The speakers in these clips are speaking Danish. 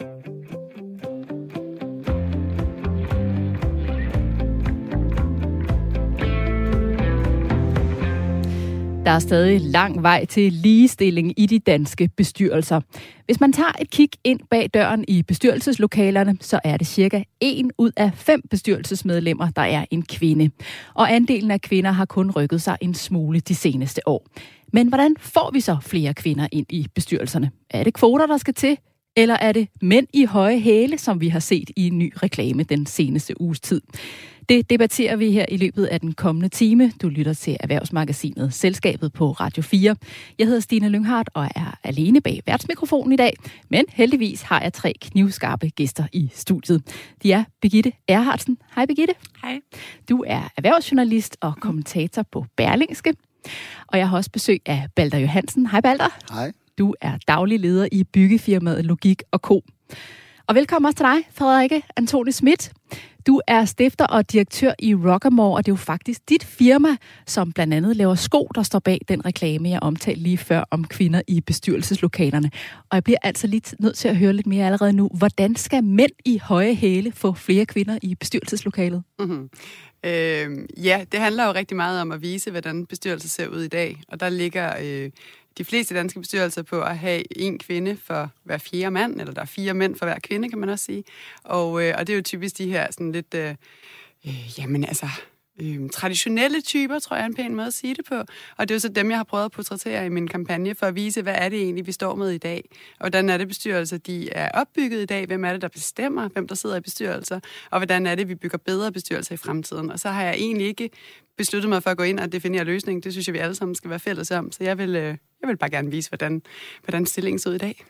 Der er stadig lang vej til ligestilling i de danske bestyrelser. Hvis man tager et kig ind bag døren i bestyrelseslokalerne, så er det cirka en ud af fem bestyrelsesmedlemmer, der er en kvinde. Og andelen af kvinder har kun rykket sig en smule de seneste år. Men hvordan får vi så flere kvinder ind i bestyrelserne? Er det kvoter, der skal til? Eller er det mænd i høje hæle, som vi har set i en ny reklame den seneste uges tid? Det debatterer vi her i løbet af den kommende time. Du lytter til Erhvervsmagasinet Selskabet på Radio 4. Jeg hedder Stine Lynghardt og er alene bag værtsmikrofonen i dag. Men heldigvis har jeg tre knivskarpe gæster i studiet. De er Begitte Erhardsen. Hej Begitte. Hej. Du er erhvervsjournalist og kommentator på Berlingske. Og jeg har også besøg af Balder Johansen. Hej Balder. Hej. Du er daglig leder i byggefirmaet Logik og Co. Og velkommen også til dig, Frederikke Antoni Schmidt. Du er stifter og direktør i Rockamore, og det er jo faktisk dit firma, som blandt andet laver sko, der står bag den reklame, jeg omtalte lige før om kvinder i bestyrelseslokalerne. Og jeg bliver altså lige nødt til at høre lidt mere allerede nu. Hvordan skal mænd i høje hæle få flere kvinder i bestyrelseslokalet? Mm-hmm. Øh, ja, det handler jo rigtig meget om at vise, hvordan bestyrelser ser ud i dag. Og der ligger øh, de fleste danske bestyrelser på at have en kvinde for hver fjerde mand, eller der er fire mænd for hver kvinde, kan man også sige. Og, øh, og det er jo typisk de her sådan lidt, øh, øh, jamen altså, øh, traditionelle typer, tror jeg er en pæn måde at sige det på. Og det er jo så dem, jeg har prøvet at portrættere i min kampagne, for at vise, hvad er det egentlig, vi står med i dag. Og hvordan er det bestyrelser, de er opbygget i dag? Hvem er det, der bestemmer, hvem der sidder i bestyrelser? Og hvordan er det, vi bygger bedre bestyrelser i fremtiden? Og så har jeg egentlig ikke besluttet mig for at gå ind og definere løsningen. Det synes jeg, vi alle sammen skal være fælles om. Så jeg vil, øh, jeg vil bare gerne vise, hvordan, hvordan stillingen ser ud i dag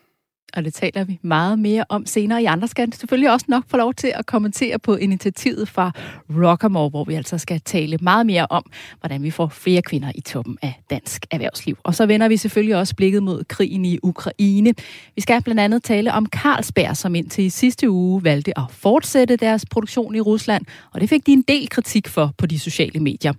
og det taler vi meget mere om senere. I andre skal selvfølgelig også nok få lov til at kommentere på initiativet fra Rockamore, hvor vi altså skal tale meget mere om, hvordan vi får flere kvinder i toppen af dansk erhvervsliv. Og så vender vi selvfølgelig også blikket mod krigen i Ukraine. Vi skal blandt andet tale om Carlsberg, som indtil i sidste uge valgte at fortsætte deres produktion i Rusland, og det fik de en del kritik for på de sociale medier.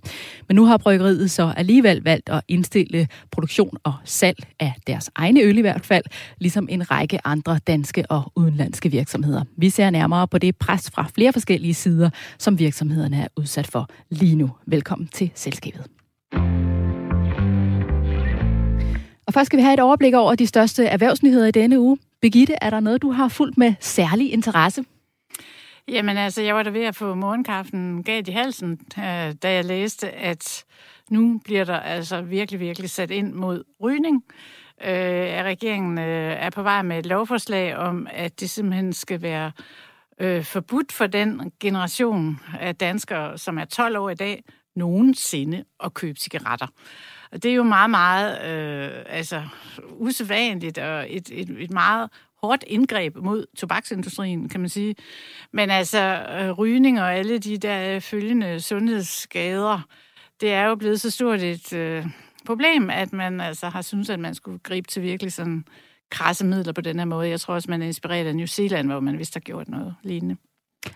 Men nu har bryggeriet så alligevel valgt at indstille produktion og salg af deres egne øl i hvert fald, ligesom en række række andre danske og udenlandske virksomheder. Vi ser nærmere på det pres fra flere forskellige sider, som virksomhederne er udsat for lige nu. Velkommen til selskabet. Og først skal vi have et overblik over de største erhvervsnyheder i denne uge. Begitte, er der noget, du har fulgt med særlig interesse? Jamen altså, jeg var da ved at få morgenkaffen galt i halsen, øh, da jeg læste, at nu bliver der altså virkelig, virkelig sat ind mod rygning øh, at regeringen øh, er på vej med et lovforslag om, at det simpelthen skal være øh, forbudt for den generation af danskere, som er 12 år i dag, nogensinde at købe cigaretter. Og det er jo meget, meget øh, altså, usædvanligt og et, et, et meget hårdt indgreb mod tobaksindustrien, kan man sige. Men altså, øh, rygning og alle de der øh, følgende sundhedsskader, det er jo blevet så stort et, øh, problem, at man altså har syntes, at man skulle gribe til virkelig sådan krasse midler på den her måde. Jeg tror også, man er inspireret af New Zealand, hvor man vist har gjort noget lignende.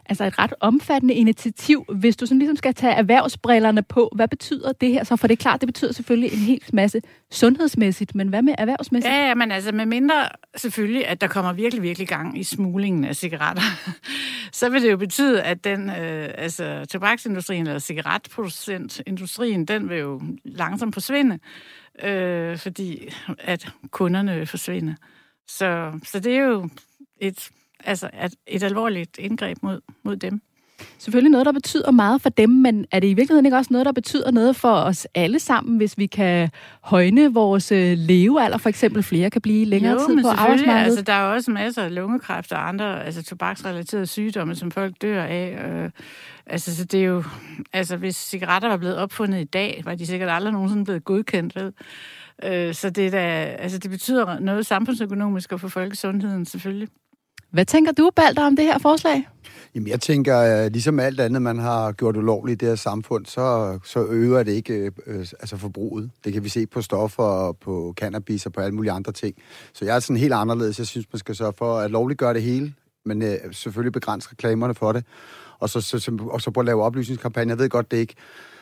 Altså et ret omfattende initiativ. Hvis du sådan ligesom skal tage erhvervsbrillerne på, hvad betyder det her så? For det er klart, det betyder selvfølgelig en hel masse sundhedsmæssigt, men hvad med erhvervsmæssigt? Ja, ja men altså med mindre selvfølgelig, at der kommer virkelig, virkelig gang i smuglingen af cigaretter, så vil det jo betyde, at den, øh, altså tobaksindustrien eller cigaretproducentindustrien, den vil jo langsomt forsvinde, øh, fordi at kunderne vil forsvinde. Så, så det er jo et altså et, et alvorligt indgreb mod, mod dem. Selvfølgelig noget, der betyder meget for dem, men er det i virkeligheden ikke også noget, der betyder noget for os alle sammen, hvis vi kan højne vores øh, levealder, for eksempel flere kan blive længere jo, tid på arbejdsmarkedet? Altså, der er også masser af lungekræft og andre altså, tobaksrelaterede sygdomme, som folk dør af. Øh, altså, så det er jo... Altså, hvis cigaretter var blevet opfundet i dag, var de sikkert aldrig nogensinde blevet godkendt, ved. Øh, så det, der, altså, det betyder noget samfundsøkonomisk og for folkesundheden, selvfølgelig. Hvad tænker du, Balder, om det her forslag? Jamen, jeg tænker, øh, ligesom alt andet, man har gjort ulovligt i det her samfund, så, så øger det ikke øh, øh altså forbruget. Det kan vi se på stoffer og på cannabis og på alle mulige andre ting. Så jeg er sådan helt anderledes. Jeg synes, man skal sørge for at lovligt gøre det hele, men øh, selvfølgelig begrænse reklamerne for det. Og så, så, og så prøve at lave oplysningskampagner. Jeg ved godt, det ikke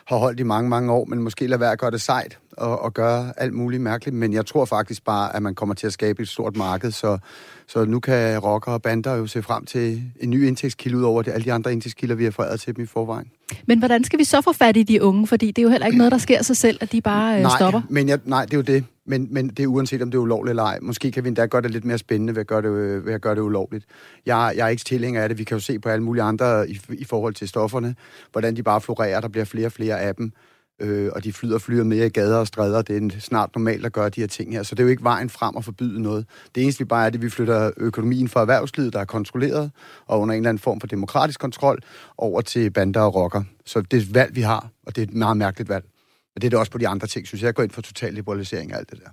har holdt i mange, mange år, men måske lade være at gøre det sejt og, og gøre alt muligt mærkeligt. Men jeg tror faktisk bare, at man kommer til at skabe et stort marked, så, så nu kan rockere og bander jo se frem til en ny indtægtskilde ud over det, alle de andre indtægtskilder, vi har foræret til dem i forvejen. Men hvordan skal vi så få fat i de unge? Fordi det er jo heller ikke noget, der sker sig selv, at de bare øh, nej, stopper. Men jeg, nej, det er jo det. Men, men det er uanset, om det er ulovligt eller ej. Måske kan vi endda gøre det lidt mere spændende ved at gøre det, øh, ved at gøre det ulovligt. Jeg, jeg er ikke tilhænger af det. Vi kan jo se på alle mulige andre i, i forhold til stofferne, hvordan de bare florerer. Der bliver flere og flere af dem øh, og de flyder og flyder mere i gader og stræder. Det er snart normalt at gøre de her ting her. Så det er jo ikke vejen frem at forbyde noget. Det eneste vi bare er, det, at vi flytter økonomien fra erhvervslivet, der er kontrolleret, og under en eller anden form for demokratisk kontrol, over til bander og rocker. Så det er et valg, vi har, og det er et meget mærkeligt valg. Og det er det også på de andre ting, synes jeg. Jeg går ind for total liberalisering af alt det der.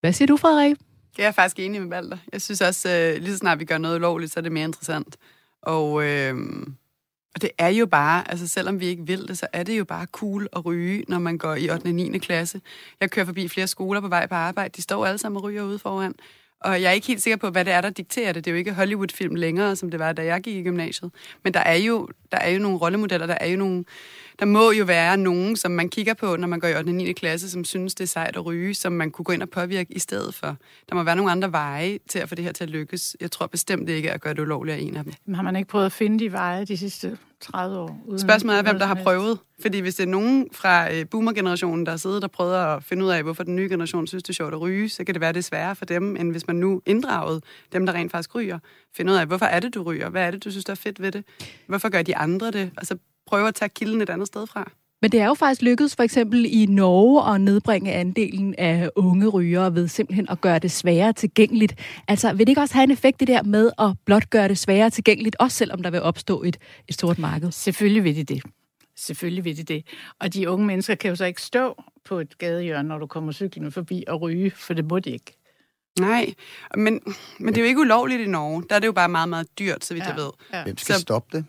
Hvad siger du, Frederik? Jeg er faktisk enig med Valter. Jeg synes også, øh, lige så snart vi gør noget ulovligt, så er det mere interessant. Og, øh, og det er jo bare, altså selvom vi ikke vil det, så er det jo bare cool at ryge, når man går i 8. og 9. klasse. Jeg kører forbi flere skoler på vej på arbejde. De står alle sammen og ryger ude foran. Og jeg er ikke helt sikker på, hvad det er, der dikterer det. Det er jo ikke Hollywood-film længere, som det var, da jeg gik i gymnasiet. Men der er jo, der er jo nogle rollemodeller, der er jo nogle... Der må jo være nogen, som man kigger på, når man går i 8. og 9. klasse, som synes, det er sejt at ryge, som man kunne gå ind og påvirke i stedet for. Der må være nogle andre veje til at få det her til at lykkes. Jeg tror bestemt ikke at gøre det ulovligt af en af dem. Men har man ikke prøvet at finde de veje de sidste 30 år? Uden Spørgsmålet er, hvem der har prøvet. Fordi hvis det er nogen fra øh, boomer-generationen, der sidder og prøver at finde ud af, hvorfor den nye generation synes, det er sjovt at ryge, så kan det være, det er sværere for dem, end hvis man nu inddraget dem, der rent faktisk ryger. Finde ud af, hvorfor er det, du ryger? Hvad er det, du synes, der er fedt ved det? Hvorfor gør de andre det? Og så prøve at tage kilden et andet sted fra. Men det er jo faktisk lykkedes for eksempel i Norge at nedbringe andelen af unge rygere ved simpelthen at gøre det sværere tilgængeligt. Altså vil det ikke også have en effekt det der med at blot gøre det sværere tilgængeligt, også selvom der vil opstå et, et stort marked? Selvfølgelig vil det det. Selvfølgelig vil det det. Og de unge mennesker kan jo så ikke stå på et gadehjørne, når du kommer cyklende forbi og ryge, for det må de ikke. Nej, men, men det er jo ikke ulovligt i Norge. Der er det jo bare meget, meget dyrt, så vidt Ja. jeg ved. Ja. Hvem skal Så- stoppe det?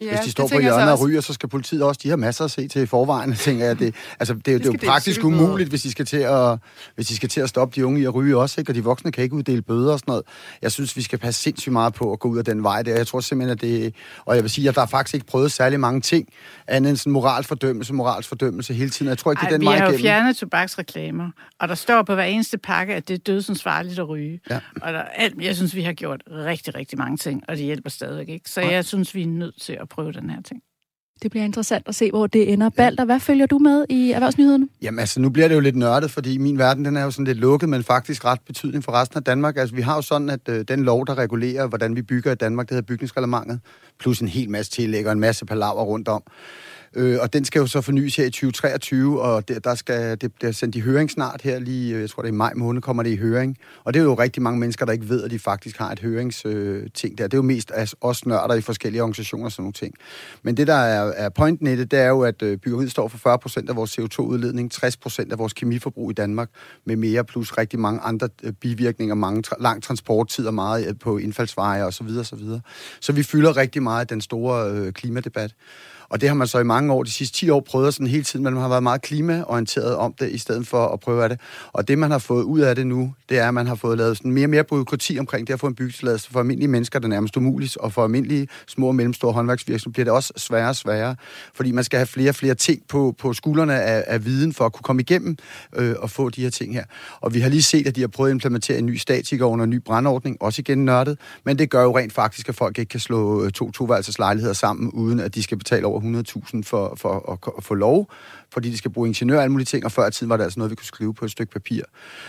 Ja, Hvis de står på hjørnet og ryger, så skal politiet også, de har masser at se til i forvejen, tænker jeg. Det, altså, det, det, det er jo praktisk umuligt, hvis de, skal til at, hvis de skal til at stoppe de unge i at ryge også, ikke? og de voksne kan ikke uddele bøder og sådan noget. Jeg synes, vi skal passe sindssygt meget på at gå ud af den vej der. Jeg tror simpelthen, at det... Og jeg vil sige, at der er faktisk ikke prøvet særlig mange ting, andet end sådan moralsk fordømmelse, moralsk fordømmelse hele tiden. Jeg tror ikke, det er Ej, den vi vej har jo igennem. fjernet tobaksreklamer, og der står på hver eneste pakke, at det er dødsens farligt at ryge. Ja. Og der, alt, jeg synes, vi har gjort rigtig, rigtig mange ting, og det hjælper stadigvæk ikke. Så jeg synes, vi er nødt til at prøve den her ting. Det bliver interessant at se, hvor det ender. Balder, hvad følger du med i erhvervsnyhederne? Jamen altså, nu bliver det jo lidt nørdet, fordi min verden, den er jo sådan lidt lukket, men faktisk ret betydning for resten af Danmark. Altså, vi har jo sådan, at øh, den lov, der regulerer, hvordan vi bygger i Danmark, det hedder bygningsreglementet, plus en hel masse tillæg og en masse palaver rundt om. Øh, og den skal jo så fornyes her i 2023, og der, der skal det bliver sendt i høring snart her lige, øh, jeg tror det er i maj måned, kommer det i høring. Og det er jo rigtig mange mennesker, der ikke ved, at de faktisk har et høringsting øh, ting der. Det er jo mest af os nørder i forskellige organisationer og sådan nogle ting. Men det, der er, er pointen i det, det er jo, at øh, byggeriet står for 40% af vores CO2-udledning, 60% af vores kemiforbrug i Danmark, med mere plus rigtig mange andre øh, bivirkninger, mange tra- lang transporttid og meget øh, på indfaldsveje osv. Så, videre, så, videre. så vi fylder rigtig meget af den store øh, klimadebat. Og det har man så i mange år, de sidste 10 år, prøvet sådan hele tiden, men man har været meget klimaorienteret om det, i stedet for at prøve af det. Og det, man har fået ud af det nu, det er, at man har fået lavet sådan mere og mere byråkrati omkring det at få en byggetilladelse for almindelige mennesker, der er nærmest umuligt, og for almindelige små og mellemstore håndværksvirksomheder bliver det også sværere og sværere, fordi man skal have flere og flere ting på, på skuldrene af, af viden for at kunne komme igennem øh, og få de her ting her. Og vi har lige set, at de har prøvet at implementere en ny statiker under en ny brandordning, også igen nørdet, men det gør jo rent faktisk, at folk ikke kan slå øh, to toværelses lejligheder sammen, uden at de skal betale over 100.000 for, for at, at få lov, fordi de skal bruge ingeniør og alle mulige ting, og før i tiden var det altså noget, vi kunne skrive på et stykke papir.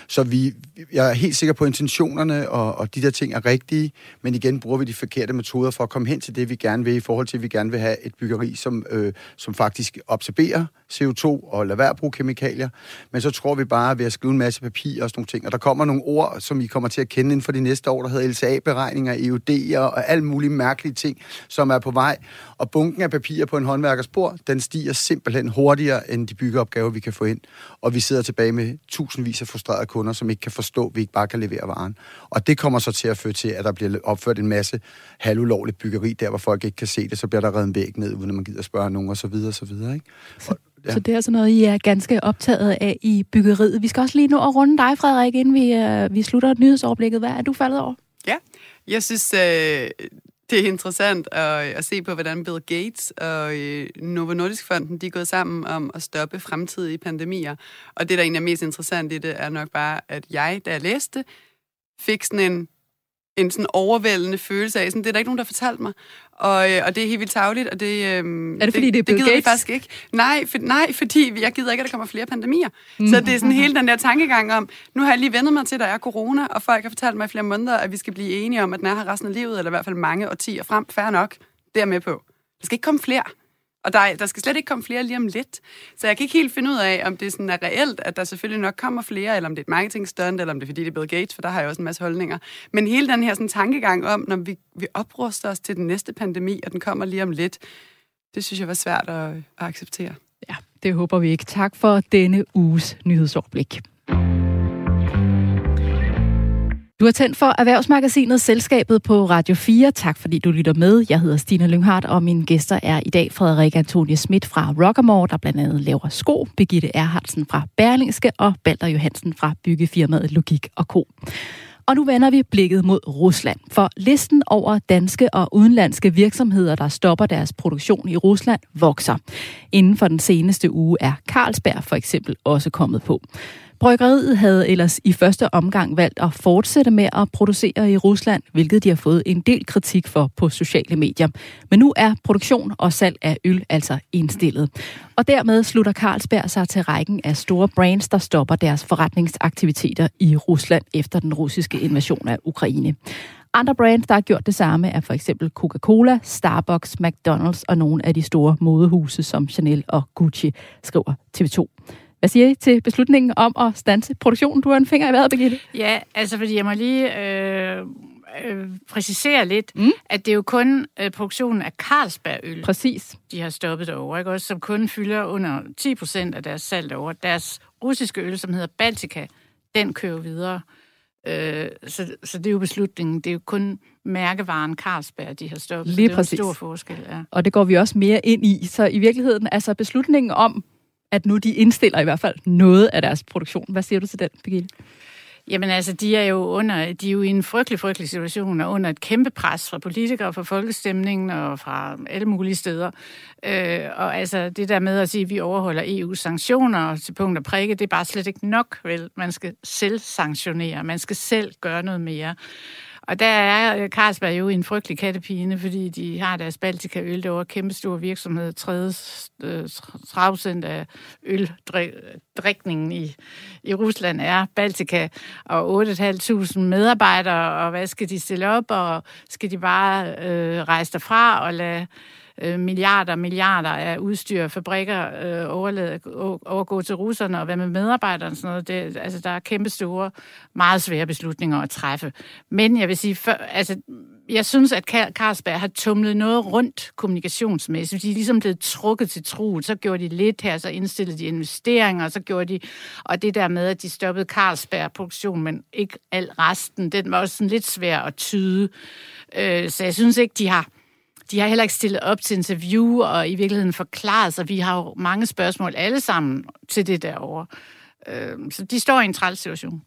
Så vi, jeg er helt sikker på, at intentionerne og, og de der ting er rigtige, men igen bruger vi de forkerte metoder for at komme hen til det, vi gerne vil, i forhold til, at vi gerne vil have et byggeri, som, øh, som faktisk absorberer CO2 og lader være at bruge kemikalier. Men så tror vi bare ved at skrive en masse papir og sådan nogle ting. Og der kommer nogle ord, som I kommer til at kende inden for de næste år, der hedder LCA-beregninger, EUD'er og alle mulige mærkelige ting, som er på vej. Og bunken af papir på en håndværkers bord, den stiger simpelthen hurtigere end de byggeopgaver, vi kan få ind. Og vi sidder tilbage med tusindvis af frustrerede kunder, som ikke kan forstå, at vi ikke bare kan levere varen. Og det kommer så til at føre til, at der bliver opført en masse halvulovligt byggeri, der hvor folk ikke kan se det, så bliver der reddet en væg ned, uden at man gider spørge nogen, og så videre, og så videre. Ikke? Og, Ja. Så det er altså noget, I er ganske optaget af i byggeriet. Vi skal også lige nå at runde dig, Frederik, inden vi, øh, vi slutter nyhedsoverblikket. Hvad er du faldet over? Ja, jeg synes, øh, det er interessant at, at se på, hvordan Bill Gates og øh, Novo Nordisk Fonden de er gået sammen om at stoppe fremtidige pandemier. Og det, der egentlig er mest interessant i det, er nok bare, at jeg, da jeg læste, fik sådan en en sådan overvældende følelse af, sådan, det er der ikke nogen, der har fortalt mig. Og, øh, og det er helt vildt tageligt, og det... Øhm, er det, fordi det, det er Bill det gider Gates? faktisk ikke. Nej, for, nej, fordi jeg gider ikke, at der kommer flere pandemier. Mm. Så det er sådan hele den der tankegang om, nu har jeg lige vendt mig til, at der er corona, og folk har fortalt mig i flere måneder, at vi skal blive enige om, at den er her resten af livet, eller i hvert fald mange årtier frem. Færre nok. Det er med på. Der skal ikke komme flere. Og der, der skal slet ikke komme flere lige om lidt. Så jeg kan ikke helt finde ud af, om det sådan er reelt, at der selvfølgelig nok kommer flere, eller om det er et marketingstunt, eller om det er fordi, det er Bill Gates, for der har jeg også en masse holdninger. Men hele den her sådan, tankegang om, når vi, vi opruster os til den næste pandemi, og den kommer lige om lidt, det synes jeg var svært at, at acceptere. Ja, det håber vi ikke. Tak for denne uges nyhedsoverblik. Du har tændt for Erhvervsmagasinet Selskabet på Radio 4. Tak fordi du lytter med. Jeg hedder Stine Lynghardt, og mine gæster er i dag Frederik Antonie Schmidt fra Rockamore, der blandt andet laver sko, Birgitte Erhardsen fra Berlingske og Balder Johansen fra byggefirmaet Logik og Co. Og nu vender vi blikket mod Rusland, for listen over danske og udenlandske virksomheder, der stopper deres produktion i Rusland, vokser. Inden for den seneste uge er Carlsberg for eksempel også kommet på. Bryggeriet havde ellers i første omgang valgt at fortsætte med at producere i Rusland, hvilket de har fået en del kritik for på sociale medier. Men nu er produktion og salg af øl altså indstillet. Og dermed slutter Carlsberg sig til rækken af store brands, der stopper deres forretningsaktiviteter i Rusland efter den russiske invasion af Ukraine. Andre brands, der har gjort det samme, er for eksempel Coca-Cola, Starbucks, McDonald's og nogle af de store modehuse som Chanel og Gucci, skriver TV2. Hvad siger I til beslutningen om at stanse produktionen? Du har en finger i vejret, Birgitte. Ja, altså fordi jeg må lige øh, øh, præcisere lidt, mm. at det er jo kun øh, produktionen af Carlsbergøl, Præcis. de har stoppet derovre, ikke? Også, som kun fylder under 10 procent af deres salg derovre. Deres russiske øl, som hedder Baltica, den kører videre. Øh, så, så det er jo beslutningen. Det er jo kun mærkevaren Carlsberg, de har stoppet. Lige det er præcis. en stor forskel, ja. Og det går vi også mere ind i. Så i virkeligheden, altså beslutningen om, at nu de indstiller i hvert fald noget af deres produktion. Hvad siger du til den, Birgitte? Jamen altså, de er jo under, de er jo i en frygtelig, frygtelig situation, og under et kæmpe pres fra politikere, fra folkestemningen og fra alle mulige steder. Øh, og altså, det der med at sige, at vi overholder EU's sanktioner til punkt og prikke, det er bare slet ikke nok, vel? Man skal selv sanktionere, man skal selv gøre noget mere. Og der er øh, Carlsberg jo en frygtelig kattepine, fordi de har deres Baltica-øl, der var kæmpe stor virksomhed, 30 procent øh, af øldrikningen i, i Rusland er Baltica, og 8.500 medarbejdere, og hvad skal de stille op, og skal de bare øh, rejse derfra og lade øh, milliarder milliarder af udstyr, fabrikker øh, overlade, overgå til russerne, og hvad med medarbejderne og sådan noget. Det, altså, der er kæmpe store, meget svære beslutninger at træffe. Men jeg vil sige, for, altså, jeg synes, at Carlsberg har tumlet noget rundt kommunikationsmæssigt. De er ligesom blevet trukket til tro. Så gjorde de lidt her, så indstillede de investeringer, og så gjorde de... Og det der med, at de stoppede Carlsberg-produktion, men ikke al resten, den var også sådan lidt svær at tyde. Øh, så jeg synes ikke, de har de har heller ikke stillet op til interview og i virkeligheden forklaret sig. Vi har jo mange spørgsmål alle sammen til det derovre. Øhm, så de står i en træls situation.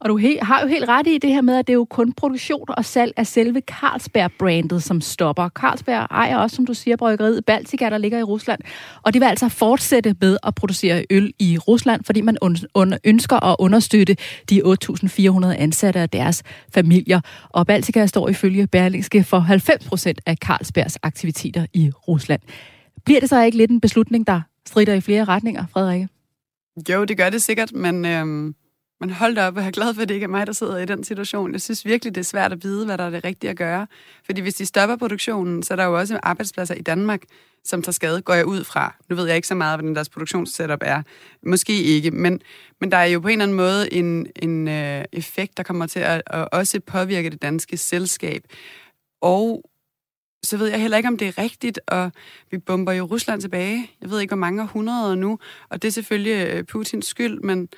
Og du har jo helt ret i det her med, at det er jo kun produktion og salg af selve Carlsberg-brandet, som stopper. Carlsberg ejer også, som du siger, bryggeriet Baltica, der ligger i Rusland. Og de vil altså fortsætte med at producere øl i Rusland, fordi man ønsker at understøtte de 8.400 ansatte og deres familier. Og Baltica står ifølge Berlingske for 90 procent af Carlsbergs aktiviteter i Rusland. Bliver det så ikke lidt en beslutning, der strider i flere retninger, Frederikke? Jo, det gør det sikkert, men... Øh men hold da op, og jeg er glad for, at det ikke er mig, der sidder i den situation. Jeg synes virkelig, det er svært at vide, hvad der er det rigtige at gøre. Fordi hvis de stopper produktionen, så er der jo også arbejdspladser i Danmark, som tager skade, går jeg ud fra. Nu ved jeg ikke så meget, hvordan deres produktionssetup er. Måske ikke, men, men der er jo på en eller anden måde en, en øh, effekt, der kommer til at, at også påvirke det danske selskab. Og så ved jeg heller ikke, om det er rigtigt, og vi bomber jo Rusland tilbage. Jeg ved ikke, hvor mange århundreder nu, og det er selvfølgelig øh, Putins skyld, men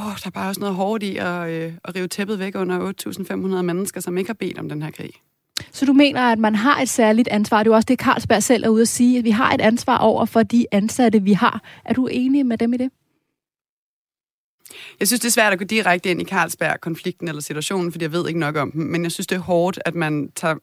åh, der er bare også noget hårdt i at, øh, at rive tæppet væk under 8.500 mennesker, som ikke har bedt om den her krig. Så du mener, at man har et særligt ansvar? Det er jo også det, Carlsberg selv er ude at sige, at vi har et ansvar over for de ansatte, vi har. Er du enig med dem i det? Jeg synes, det er svært at gå direkte ind i Carlsberg-konflikten eller situationen, fordi jeg ved ikke nok om dem, men jeg synes, det er hårdt, at man tager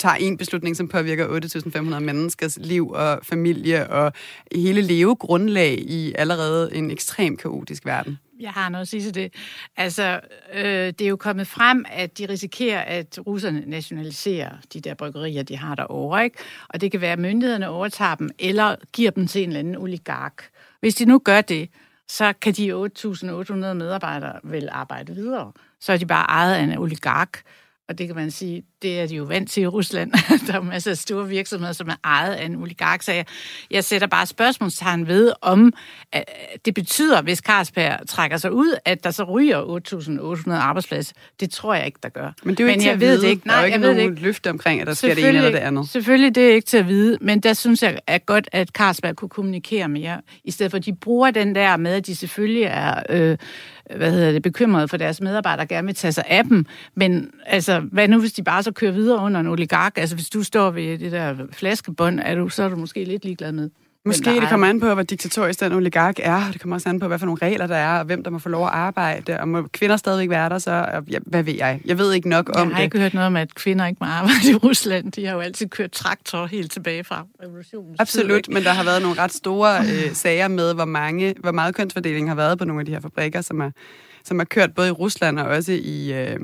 tager en beslutning, som påvirker 8.500 menneskers liv og familie og hele levegrundlag i allerede en ekstrem kaotisk verden. Jeg har noget at sige til det. Altså, øh, det er jo kommet frem, at de risikerer, at russerne nationaliserer de der bryggerier, de har derovre, ikke? Og det kan være, at myndighederne overtager dem, eller giver dem til en eller anden oligark. Hvis de nu gør det, så kan de 8.800 medarbejdere vel arbejde videre. Så er de bare ejet af en oligark. Og det kan man sige, det er de jo vant til i Rusland. der er masser af store virksomheder, som er ejet af en oligark. Så jeg, jeg sætter bare spørgsmålstegn ved, om at det betyder, hvis Carlsberg trækker sig ud, at der så ryger 8.800 arbejdspladser. Det tror jeg ikke, der gør. Men det er jo ikke jeg ved det ikke. Nej, der er ikke jeg ved ikke. løfte omkring, at der sker det ene eller det andet. Selvfølgelig, det er ikke til at vide. Men der synes jeg er godt, at Carlsberg kunne kommunikere mere. I stedet for, at de bruger den der med, at de selvfølgelig er... Øh, hvad hedder det, bekymrede for deres medarbejdere, gerne vil tage sig af dem. Men altså, hvad nu, hvis de bare så kører videre under en oligark? Altså, hvis du står ved det der flaskebånd, er du, så er du måske lidt ligeglad med. Måske det kommer an på, hvor diktatorisk den oligark er. Det kommer også an på, hvad for nogle regler der er, og hvem der må få lov at arbejde. Og må kvinder stadigvæk være der, så ja, hvad ved jeg? Jeg ved ikke nok om det. Jeg har ikke hørt noget om, at kvinder ikke må arbejde i Rusland. De har jo altid kørt traktor helt tilbage fra revolutionen. Absolut, tid, men der har været nogle ret store øh, sager med, hvor, mange, hvor meget kønsfordeling har været på nogle af de her fabrikker, som er, som er kørt både i Rusland og også i, øh,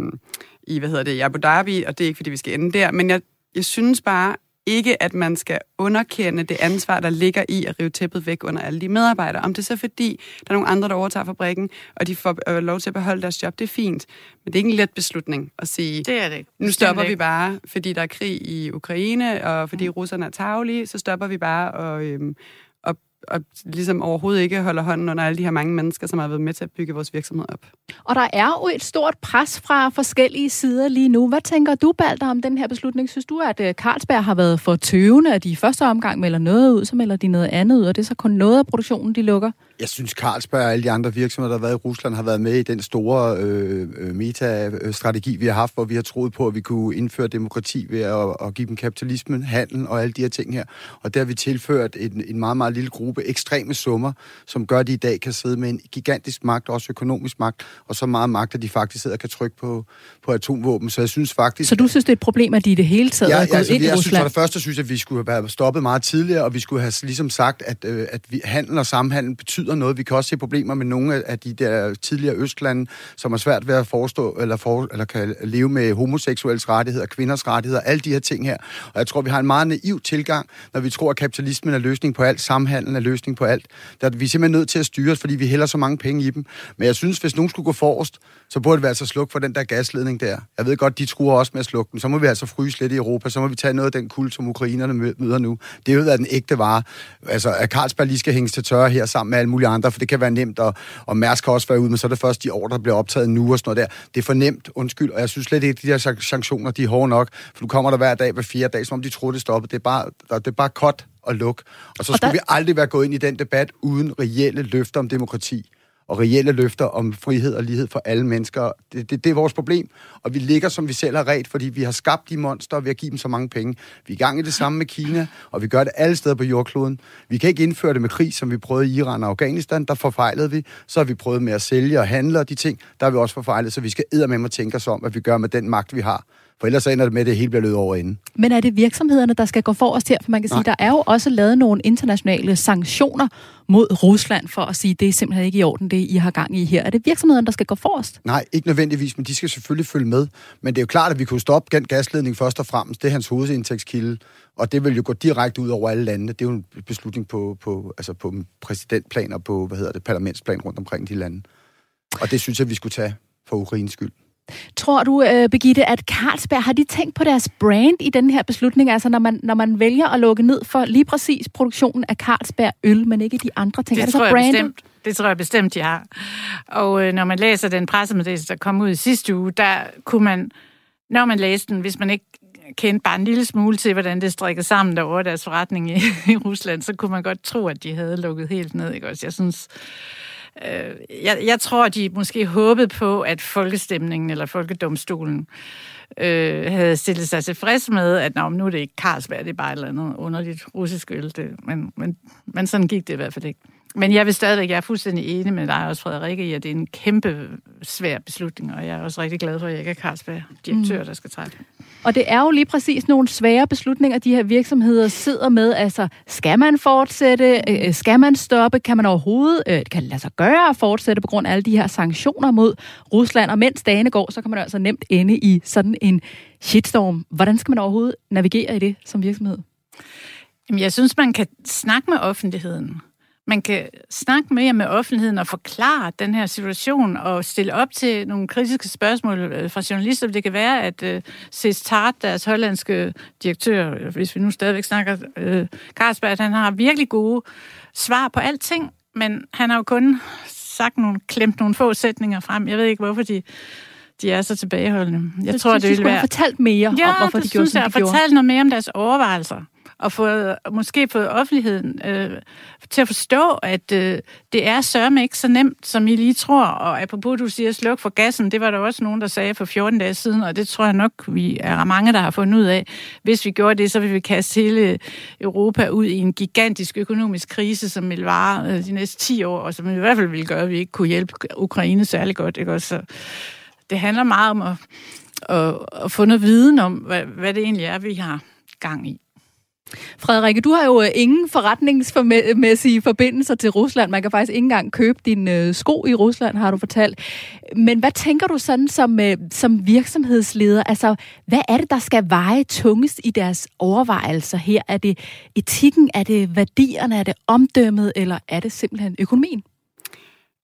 i hvad hedder det, i Abu Dhabi, og det er ikke, fordi vi skal ende der. Men jeg, jeg synes bare, ikke, at man skal underkende det ansvar, der ligger i at rive tæppet væk under alle de medarbejdere. Om det er så fordi, der er nogle andre, der overtager fabrikken, og de får øh, lov til at beholde deres job, det er fint. Men det er ikke en let beslutning at sige, det er det ikke. nu stopper vi bare, fordi der er krig i Ukraine, og fordi mm. russerne er tavlige, så stopper vi bare og, øhm, og ligesom overhovedet ikke holder hånden under alle de her mange mennesker, som har været med til at bygge vores virksomhed op. Og der er jo et stort pres fra forskellige sider lige nu. Hvad tænker du, Balder, om den her beslutning? Synes du, at øh, Carlsberg har været for tøvende, at de i første omgang melder noget ud, så melder de noget andet ud, og det er så kun noget af produktionen, de lukker? Jeg synes, Carlsberg og alle de andre virksomheder, der har været i Rusland, har været med i den store øh, øh meta-strategi, vi har haft, hvor vi har troet på, at vi kunne indføre demokrati ved at, at give dem kapitalismen, handel og alle de her ting her. Og der har vi tilført en, en meget, meget lille gruppe ekstreme summer, som gør, at de i dag kan sidde med en gigantisk magt, også økonomisk magt, og så meget magt, at de faktisk sidder og kan trykke på, på atomvåben. Så jeg synes faktisk... Så du synes, det er et problem, at de i det hele taget ja, er gået altså, ind i Rusland? Synes, for det første synes jeg, at vi skulle have stoppet meget tidligere, og vi skulle have ligesom sagt, at, øh, at vi, handel og samhandel betyder betyder noget. Vi kan også se problemer med nogle af de der tidligere østlande, som er svært ved at forestå, eller, for, eller kan leve med homoseksuelles rettigheder, kvinders rettigheder, alle de her ting her. Og jeg tror, vi har en meget naiv tilgang, når vi tror, at kapitalismen er løsning på alt, samhandlen er løsning på alt. Der, vi er simpelthen nødt til at styre os, fordi vi hælder så mange penge i dem. Men jeg synes, hvis nogen skulle gå forrest, så burde vi altså slukke for den der gasledning der. Jeg ved godt, de truer også med at slukke den. Så må vi altså fryse lidt i Europa, så må vi tage noget af den kul, som ukrainerne møder nu. Det er jo den ægte vare. Altså, at Carlsberg lige skal hænges til tørre her sammen med alle mulige andre, for det kan være nemt, og, og Mærsk kan også være ude, men så er det først de år, der bliver optaget nu og sådan noget der. Det er for nemt, undskyld, og jeg synes slet ikke, at de der sanktioner, de er hårde nok, for du kommer der hver dag, hver fire dag, som om de tror, det stopper. Det er bare, det er bare kort og luk. Og så og skulle der... vi aldrig være gået ind i den debat uden reelle løfter om demokrati og reelle løfter om frihed og lighed for alle mennesker. Det, det, det er vores problem, og vi ligger, som vi selv har ret, fordi vi har skabt de monster ved at give dem så mange penge. Vi er i gang i det samme med Kina, og vi gør det alle steder på jordkloden. Vi kan ikke indføre det med krig, som vi prøvede i Iran og Afghanistan. Der forfejlede vi. Så har vi prøvet med at sælge og handle og de ting. Der har vi også forfejlet, så vi skal med at tænke os om, hvad vi gør med den magt, vi har. For ellers ender det med, at det hele bliver løbet over inden. Men er det virksomhederne, der skal gå forrest her? For man kan Nej. sige, der er jo også lavet nogle internationale sanktioner mod Rusland for at sige, at det er simpelthen ikke i orden, det I har gang i her. Er det virksomhederne, der skal gå forrest? Nej, ikke nødvendigvis, men de skal selvfølgelig følge med. Men det er jo klart, at vi kunne stoppe den gasledning først og fremmest. Det er hans hovedindtægtskilde, og det vil jo gå direkte ud over alle landene. Det er jo en beslutning på, på, altså på præsidentplan og på hvad hedder det, parlamentsplan rundt omkring de lande. Og det synes jeg, vi skulle tage for Ukraines skyld. Tror du, uh, Birgitte, at Carlsberg, har de tænkt på deres brand i den her beslutning? Altså når man, når man vælger at lukke ned for lige præcis produktionen af Carlsberg øl, men ikke de andre ting. Det, er det tror så jeg bestemt. Det tror jeg bestemt, de har. Og øh, når man læser den pressemeddelelse, der kom ud i sidste uge, der kunne man, når man læste den, hvis man ikke kendte bare en lille smule til, hvordan det strikkede sammen derovre deres forretning i, i Rusland, så kunne man godt tro, at de havde lukket helt ned. Ikke? Også jeg synes, Øh, jeg, jeg tror, de måske håbede på, at folkestemningen eller folkedomstolen øh, havde stillet sig tilfreds med, at Nå, nu er det ikke Carlsberg, det er bare et eller andet underligt russisk øl. Det, men, men, men sådan gik det i hvert fald ikke. Men jeg vil stadigvæk, jeg er fuldstændig enig med dig også, Frederikke, i, at det er en kæmpe svær beslutning, og jeg er også rigtig glad for, at jeg ikke er Carlsberg direktør, mm. der skal træffe. Og det er jo lige præcis nogle svære beslutninger, de her virksomheder sidder med. Altså, skal man fortsætte? Øh, skal man stoppe? Kan man overhovedet, øh, kan det lade sig gøre at fortsætte på grund af alle de her sanktioner mod Rusland? Og mens dagene går, så kan man altså nemt ende i sådan en shitstorm. Hvordan skal man overhovedet navigere i det som virksomhed? Jamen, jeg synes, man kan snakke med offentligheden man kan snakke mere med offentligheden og forklare den her situation og stille op til nogle kritiske spørgsmål øh, fra journalister. Det kan være, at uh, Cés Tart, deres hollandske direktør, hvis vi nu stadigvæk snakker uh, Carlsberg, han har virkelig gode svar på alting, men han har jo kun sagt nogle, klemt nogle få sætninger frem. Jeg ved ikke, hvorfor de de er så tilbageholdende. Jeg så tror, synes, det ville de være... fortalt mere ja, om, hvorfor de gjorde, som de gjorde. Ja, fortalt noget mere om deres overvejelser og få, måske få offentligheden øh, til at forstå, at øh, det er sørme ikke så nemt, som I lige tror. Og apropos, du siger sluk for gassen, det var der også nogen, der sagde for 14 dage siden, og det tror jeg nok, vi er mange, der har fundet ud af. Hvis vi gjorde det, så ville vi kaste hele Europa ud i en gigantisk økonomisk krise, som vil vare øh, de næste 10 år, og som i hvert fald ville gøre, at vi ikke kunne hjælpe Ukraine særlig godt. Ikke? Så det handler meget om at, at, at få noget viden om, hvad, hvad det egentlig er, vi har gang i. Frederikke, du har jo øh, ingen forretningsmæssige forbindelser til Rusland. Man kan faktisk ikke engang købe dine øh, sko i Rusland, har du fortalt. Men hvad tænker du sådan som, øh, som virksomhedsleder? Altså, hvad er det, der skal veje tungest i deres overvejelser her? Er det etikken, er det værdierne, er det omdømmet, eller er det simpelthen økonomien?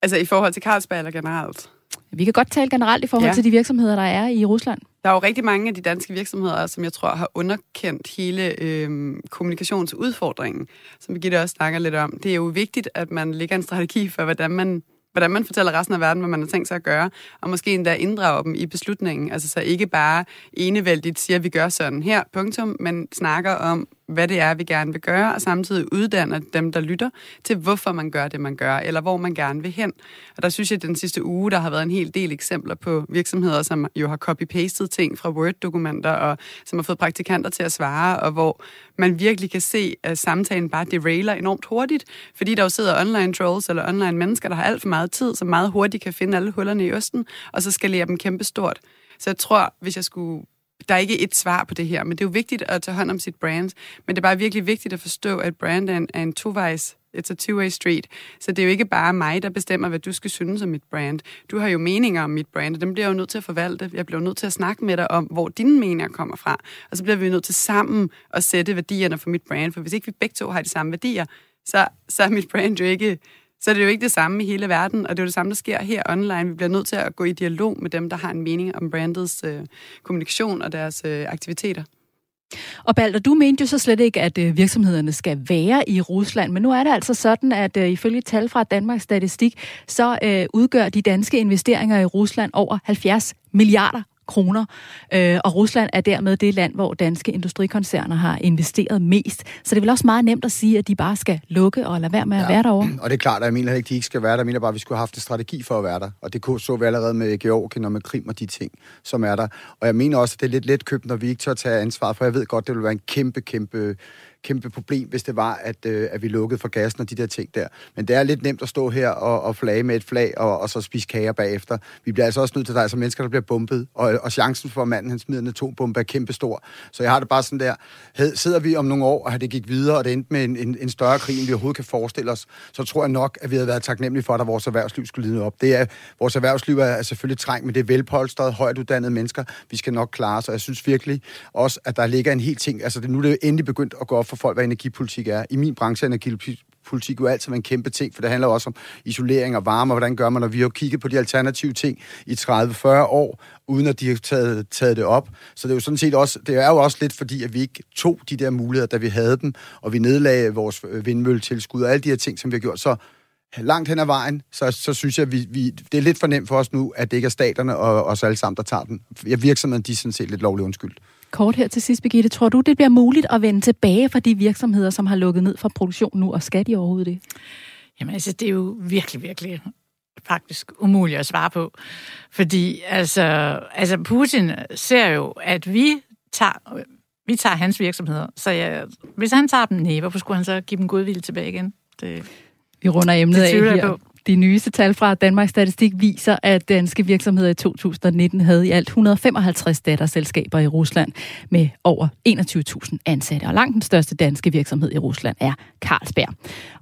Altså i forhold til Carlsberg eller generelt? Vi kan godt tale generelt i forhold ja. til de virksomheder, der er i Rusland. Der er jo rigtig mange af de danske virksomheder, som jeg tror har underkendt hele øh, kommunikationsudfordringen, som Birgitte også snakker lidt om. Det er jo vigtigt, at man lægger en strategi for, hvordan man hvordan man fortæller resten af verden, hvad man har tænkt sig at gøre, og måske endda inddrage dem i beslutningen. Altså så ikke bare enevældigt siger, at vi gør sådan her, punktum, men snakker om, hvad det er, vi gerne vil gøre, og samtidig uddanner dem, der lytter, til hvorfor man gør det, man gør, eller hvor man gerne vil hen. Og der synes jeg, at den sidste uge, der har været en hel del eksempler på virksomheder, som jo har copy-pastet ting fra Word-dokumenter, og som har fået praktikanter til at svare, og hvor man virkelig kan se, at samtalen bare derailer enormt hurtigt, fordi der jo sidder online trolls eller online mennesker, der har alt for meget tid, som meget hurtigt kan finde alle hullerne i osten, og så skal dem kæmpe stort. Så jeg tror, hvis jeg skulle der er ikke et svar på det her, men det er jo vigtigt at tage hånd om sit brand. Men det er bare virkelig vigtigt at forstå, at brand er en, er en tovejs It's a two-way street. Så det er jo ikke bare mig, der bestemmer, hvad du skal synes om mit brand. Du har jo meninger om mit brand, og dem bliver jeg jo nødt til at forvalte. Jeg bliver jo nødt til at snakke med dig om, hvor dine meninger kommer fra. Og så bliver vi nødt til sammen at sætte værdierne for mit brand. For hvis ikke vi begge to har de samme værdier, så, så er mit brand jo ikke så er det jo ikke det samme i hele verden, og det er jo det samme, der sker her online. Vi bliver nødt til at gå i dialog med dem, der har en mening om brandets øh, kommunikation og deres øh, aktiviteter. Og Balder, du mente jo så slet ikke, at øh, virksomhederne skal være i Rusland, men nu er det altså sådan, at øh, ifølge tal fra Danmarks Statistik, så øh, udgør de danske investeringer i Rusland over 70 milliarder kroner. Øh, og Rusland er dermed det land, hvor danske industrikoncerner har investeret mest. Så det er vel også meget nemt at sige, at de bare skal lukke og lade være med at ja, være derovre. Og det er klart, at jeg mener ikke, at de ikke skal være der. Jeg mener bare, at vi skulle have haft en strategi for at være der. Og det så vi allerede med Georgien og med Krim og de ting, som er der. Og jeg mener også, at det er lidt let købt, når vi ikke tør tage ansvar, for jeg ved godt, det vil være en kæmpe, kæmpe kæmpe problem, hvis det var, at, øh, at vi lukkede for gassen og de der ting der. Men det er lidt nemt at stå her og, og flage med et flag og, og så spise kager bagefter. Vi bliver altså også nødt til, at der er altså mennesker, der bliver bumpet, og, og chancen for, at manden han smider en atombombe er kæmpe stor. Så jeg har det bare sådan der, hed, sidder vi om nogle år, og det gik videre, og det endte med en, en, en større krig, end vi overhovedet kan forestille os, så tror jeg nok, at vi havde været taknemmelige for, at vores erhvervsliv skulle lide op. Det er, vores erhvervsliv er, er selvfølgelig trængt, men det er velpolstret, højt uddannede mennesker. Vi skal nok klare os, og jeg synes virkelig også, at der ligger en hel ting. Altså det, nu er det endelig begyndt at gå op for folk, hvad energipolitik er. I min branche er energipolitik jo altid en kæmpe ting, for det handler også om isolering og varme, og hvordan gør man, og vi har jo kigget på de alternative ting i 30-40 år, uden at de har taget, taget det op. Så det er jo sådan set også, det er jo også lidt fordi, at vi ikke tog de der muligheder, da vi havde dem, og vi nedlagde vores øh, vindmølletilskud og alle de her ting, som vi har gjort. Så langt hen ad vejen, så, så synes jeg, at vi, vi, det er lidt for nemt for os nu, at det ikke er staterne og os alle sammen, der tager den. Jeg virksomheden, de er sådan set lidt lovligt undskyldt. Kort her til sidst, Birgitte. Tror du, det bliver muligt at vende tilbage for de virksomheder, som har lukket ned for produktion nu, og skal de overhovedet det? Jamen altså, det er jo virkelig, virkelig faktisk umuligt at svare på. Fordi altså, altså Putin ser jo, at vi tager, vi tager hans virksomheder. Så jeg, hvis han tager dem, nej, hvorfor skulle han så give dem godvilje tilbage igen? Det... Vi runder emnet Det af her. på. De nyeste tal fra Danmarks Statistik viser, at danske virksomheder i 2019 havde i alt 155 datterselskaber i Rusland med over 21.000 ansatte. Og langt den største danske virksomhed i Rusland er Carlsberg.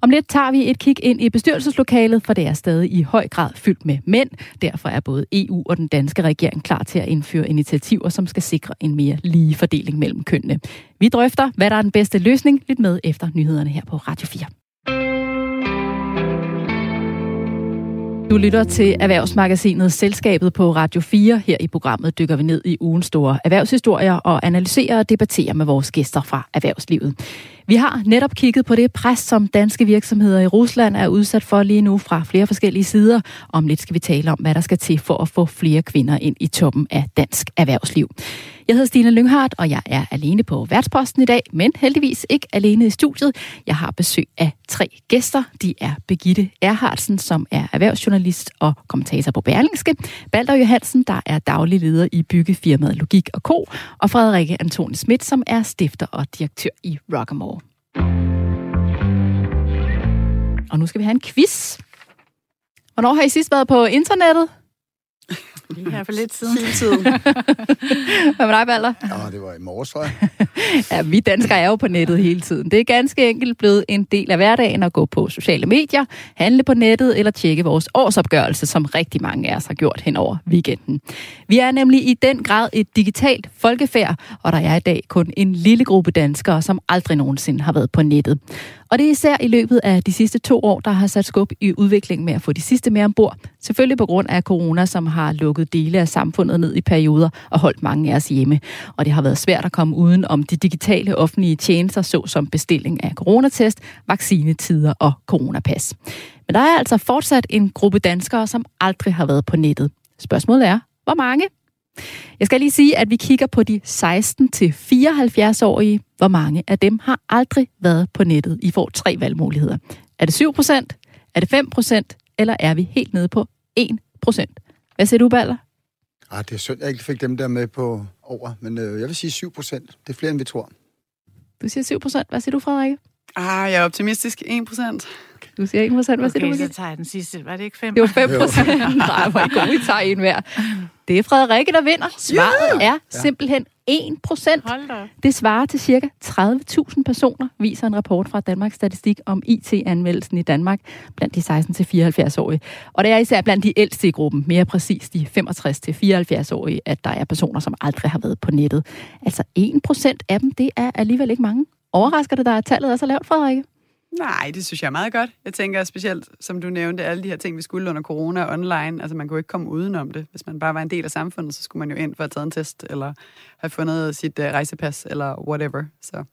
Om lidt tager vi et kig ind i bestyrelseslokalet, for det er stadig i høj grad fyldt med mænd. Derfor er både EU og den danske regering klar til at indføre initiativer, som skal sikre en mere lige fordeling mellem kønnene. Vi drøfter, hvad der er den bedste løsning, lidt med efter nyhederne her på Radio 4. Du lytter til Erhvervsmagasinet Selskabet på Radio 4. Her i programmet dykker vi ned i ugens store erhvervshistorier og analyserer og debatterer med vores gæster fra erhvervslivet. Vi har netop kigget på det pres, som danske virksomheder i Rusland er udsat for lige nu fra flere forskellige sider. Om lidt skal vi tale om, hvad der skal til for at få flere kvinder ind i toppen af dansk erhvervsliv. Jeg hedder Stine Lynghardt, og jeg er alene på værtsposten i dag, men heldigvis ikke alene i studiet. Jeg har besøg af tre gæster. De er Begitte Erhardsen, som er erhvervsjournalist og kommentator på Berlingske. Balder Johansen, der er daglig leder i byggefirmaet Logik og Co. Og Frederikke Antoni Schmidt, som er stifter og direktør i Rockamore. Og nu skal vi have en quiz. Hvornår har I sidst været på internettet? Lige her for lidt siden. Hele tiden. Hvad med dig, Balder? Nå, det var i morges, tror jeg. Ja, vi danskere er jo på nettet hele tiden. Det er ganske enkelt blevet en del af hverdagen at gå på sociale medier, handle på nettet eller tjekke vores årsopgørelse, som rigtig mange af os har gjort hen over weekenden. Vi er nemlig i den grad et digitalt folkefærd, og der er i dag kun en lille gruppe danskere, som aldrig nogensinde har været på nettet. Og det er især i løbet af de sidste to år, der har sat skub i udviklingen med at få de sidste med ombord. Selvfølgelig på grund af corona, som har lukket dele af samfundet ned i perioder og holdt mange af os hjemme. Og det har været svært at komme uden om de digitale offentlige tjenester, såsom bestilling af coronatest, vaccinetider og coronapas. Men der er altså fortsat en gruppe danskere, som aldrig har været på nettet. Spørgsmålet er, hvor mange? Jeg skal lige sige, at vi kigger på de 16-74-årige. Hvor mange af dem har aldrig været på nettet? I får tre valgmuligheder. Er det 7 procent? Er det 5 procent? Eller er vi helt nede på 1 procent? Hvad siger du, Baller? Ah, det er synd, jeg ikke fik dem der med på over, men øh, jeg vil sige 7 procent. Det er flere, end vi tror. Du siger 7 procent. Hvad siger du, Frederikke? Ah, jeg er optimistisk. 1 procent. Du siger 1 procent. Hvad siger Okay, du, så Birgitte? tager jeg den sidste. Var det ikke fem? Det var 5 procent. Nej, hvor er I gode, I tager en hver. Det er Frederikke, der vinder. Svaret er simpelthen 1 procent. Det svarer til ca. 30.000 personer, viser en rapport fra Danmarks Statistik om IT-anmeldelsen i Danmark blandt de 16-74-årige. Og det er især blandt de ældste i gruppen, mere præcis de 65-74-årige, at der er personer, som aldrig har været på nettet. Altså 1% af dem, det er alligevel ikke mange. Overrasker det dig, at tallet er så lavt, Frederikke? Nej, det synes jeg er meget godt. Jeg tænker specielt, som du nævnte, alle de her ting, vi skulle under corona online. Altså, man kunne ikke komme udenom det. Hvis man bare var en del af samfundet, så skulle man jo ind for at tage en test, eller have fundet sit uh, rejsepas, eller whatever. Så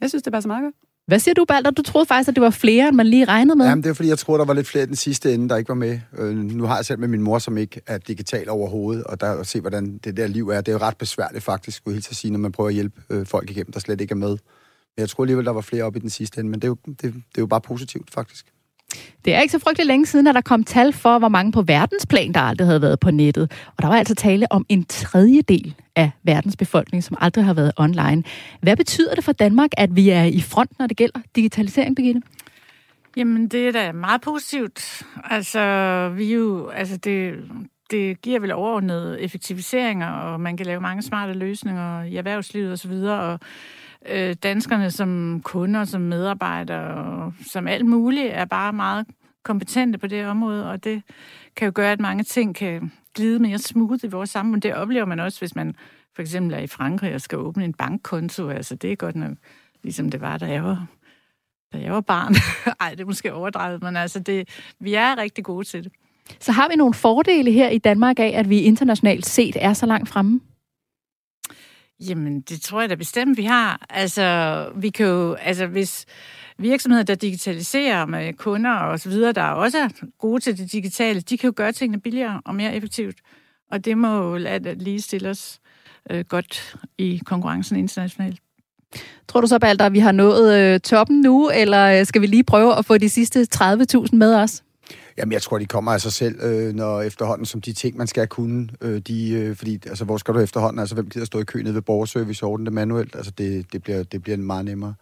jeg synes, det passer meget godt. Hvad siger du, Balder? Du troede faktisk, at det var flere, end man lige regnede med. Jamen, det er fordi, jeg tror, der var lidt flere den sidste ende, der ikke var med. Øh, nu har jeg selv med min mor, som ikke er digital overhovedet, og der at se, hvordan det der liv er. Det er jo ret besværligt faktisk, skulle jeg helt sige, når man prøver at hjælpe øh, folk igennem, der slet ikke er med. Jeg tror alligevel, der var flere op i den sidste ende, men det er jo, det, det er jo bare positivt, faktisk. Det er ikke så frygtelig længe siden, at der kom tal for, hvor mange på verdensplan, der aldrig havde været på nettet. Og der var altså tale om en tredjedel af verdens befolkning, som aldrig har været online. Hvad betyder det for Danmark, at vi er i front, når det gælder digitalisering, Birgitte? Jamen, det er da meget positivt. Altså, vi jo, altså det, det giver vel overordnet effektiviseringer, og man kan lave mange smarte løsninger i erhvervslivet osv., og øh, danskerne som kunder, som medarbejdere, som alt muligt, er bare meget kompetente på det område, og det kan jo gøre, at mange ting kan glide mere smooth i vores samfund. Det oplever man også, hvis man for eksempel er i Frankrig og skal åbne en bankkonto. Altså, det er godt nok, ligesom det var, da jeg var da jeg var barn. Ej, det er måske overdrevet, men altså, det, vi er rigtig gode til det. Så har vi nogle fordele her i Danmark af, at vi internationalt set er så langt fremme? Jamen, det tror jeg da bestemt, vi har. Altså, vi kan jo, altså hvis virksomheder, der digitaliserer med kunder og så videre, der er også gode til det digitale, de kan jo gøre tingene billigere og mere effektivt. Og det må jo at lige stille os øh, godt i konkurrencen internationalt. Tror du så, Balder, at vi har nået øh, toppen nu, eller øh, skal vi lige prøve at få de sidste 30.000 med os? Jamen, jeg tror, de kommer af sig selv, øh, når efterhånden, som de ting, man skal kunne, øh, de, øh, fordi, altså, hvor skal du efterhånden, altså, hvem gider stå i kø nede ved borgerservice og ordne det manuelt? Altså, det, det, bliver, det bliver meget nemmere.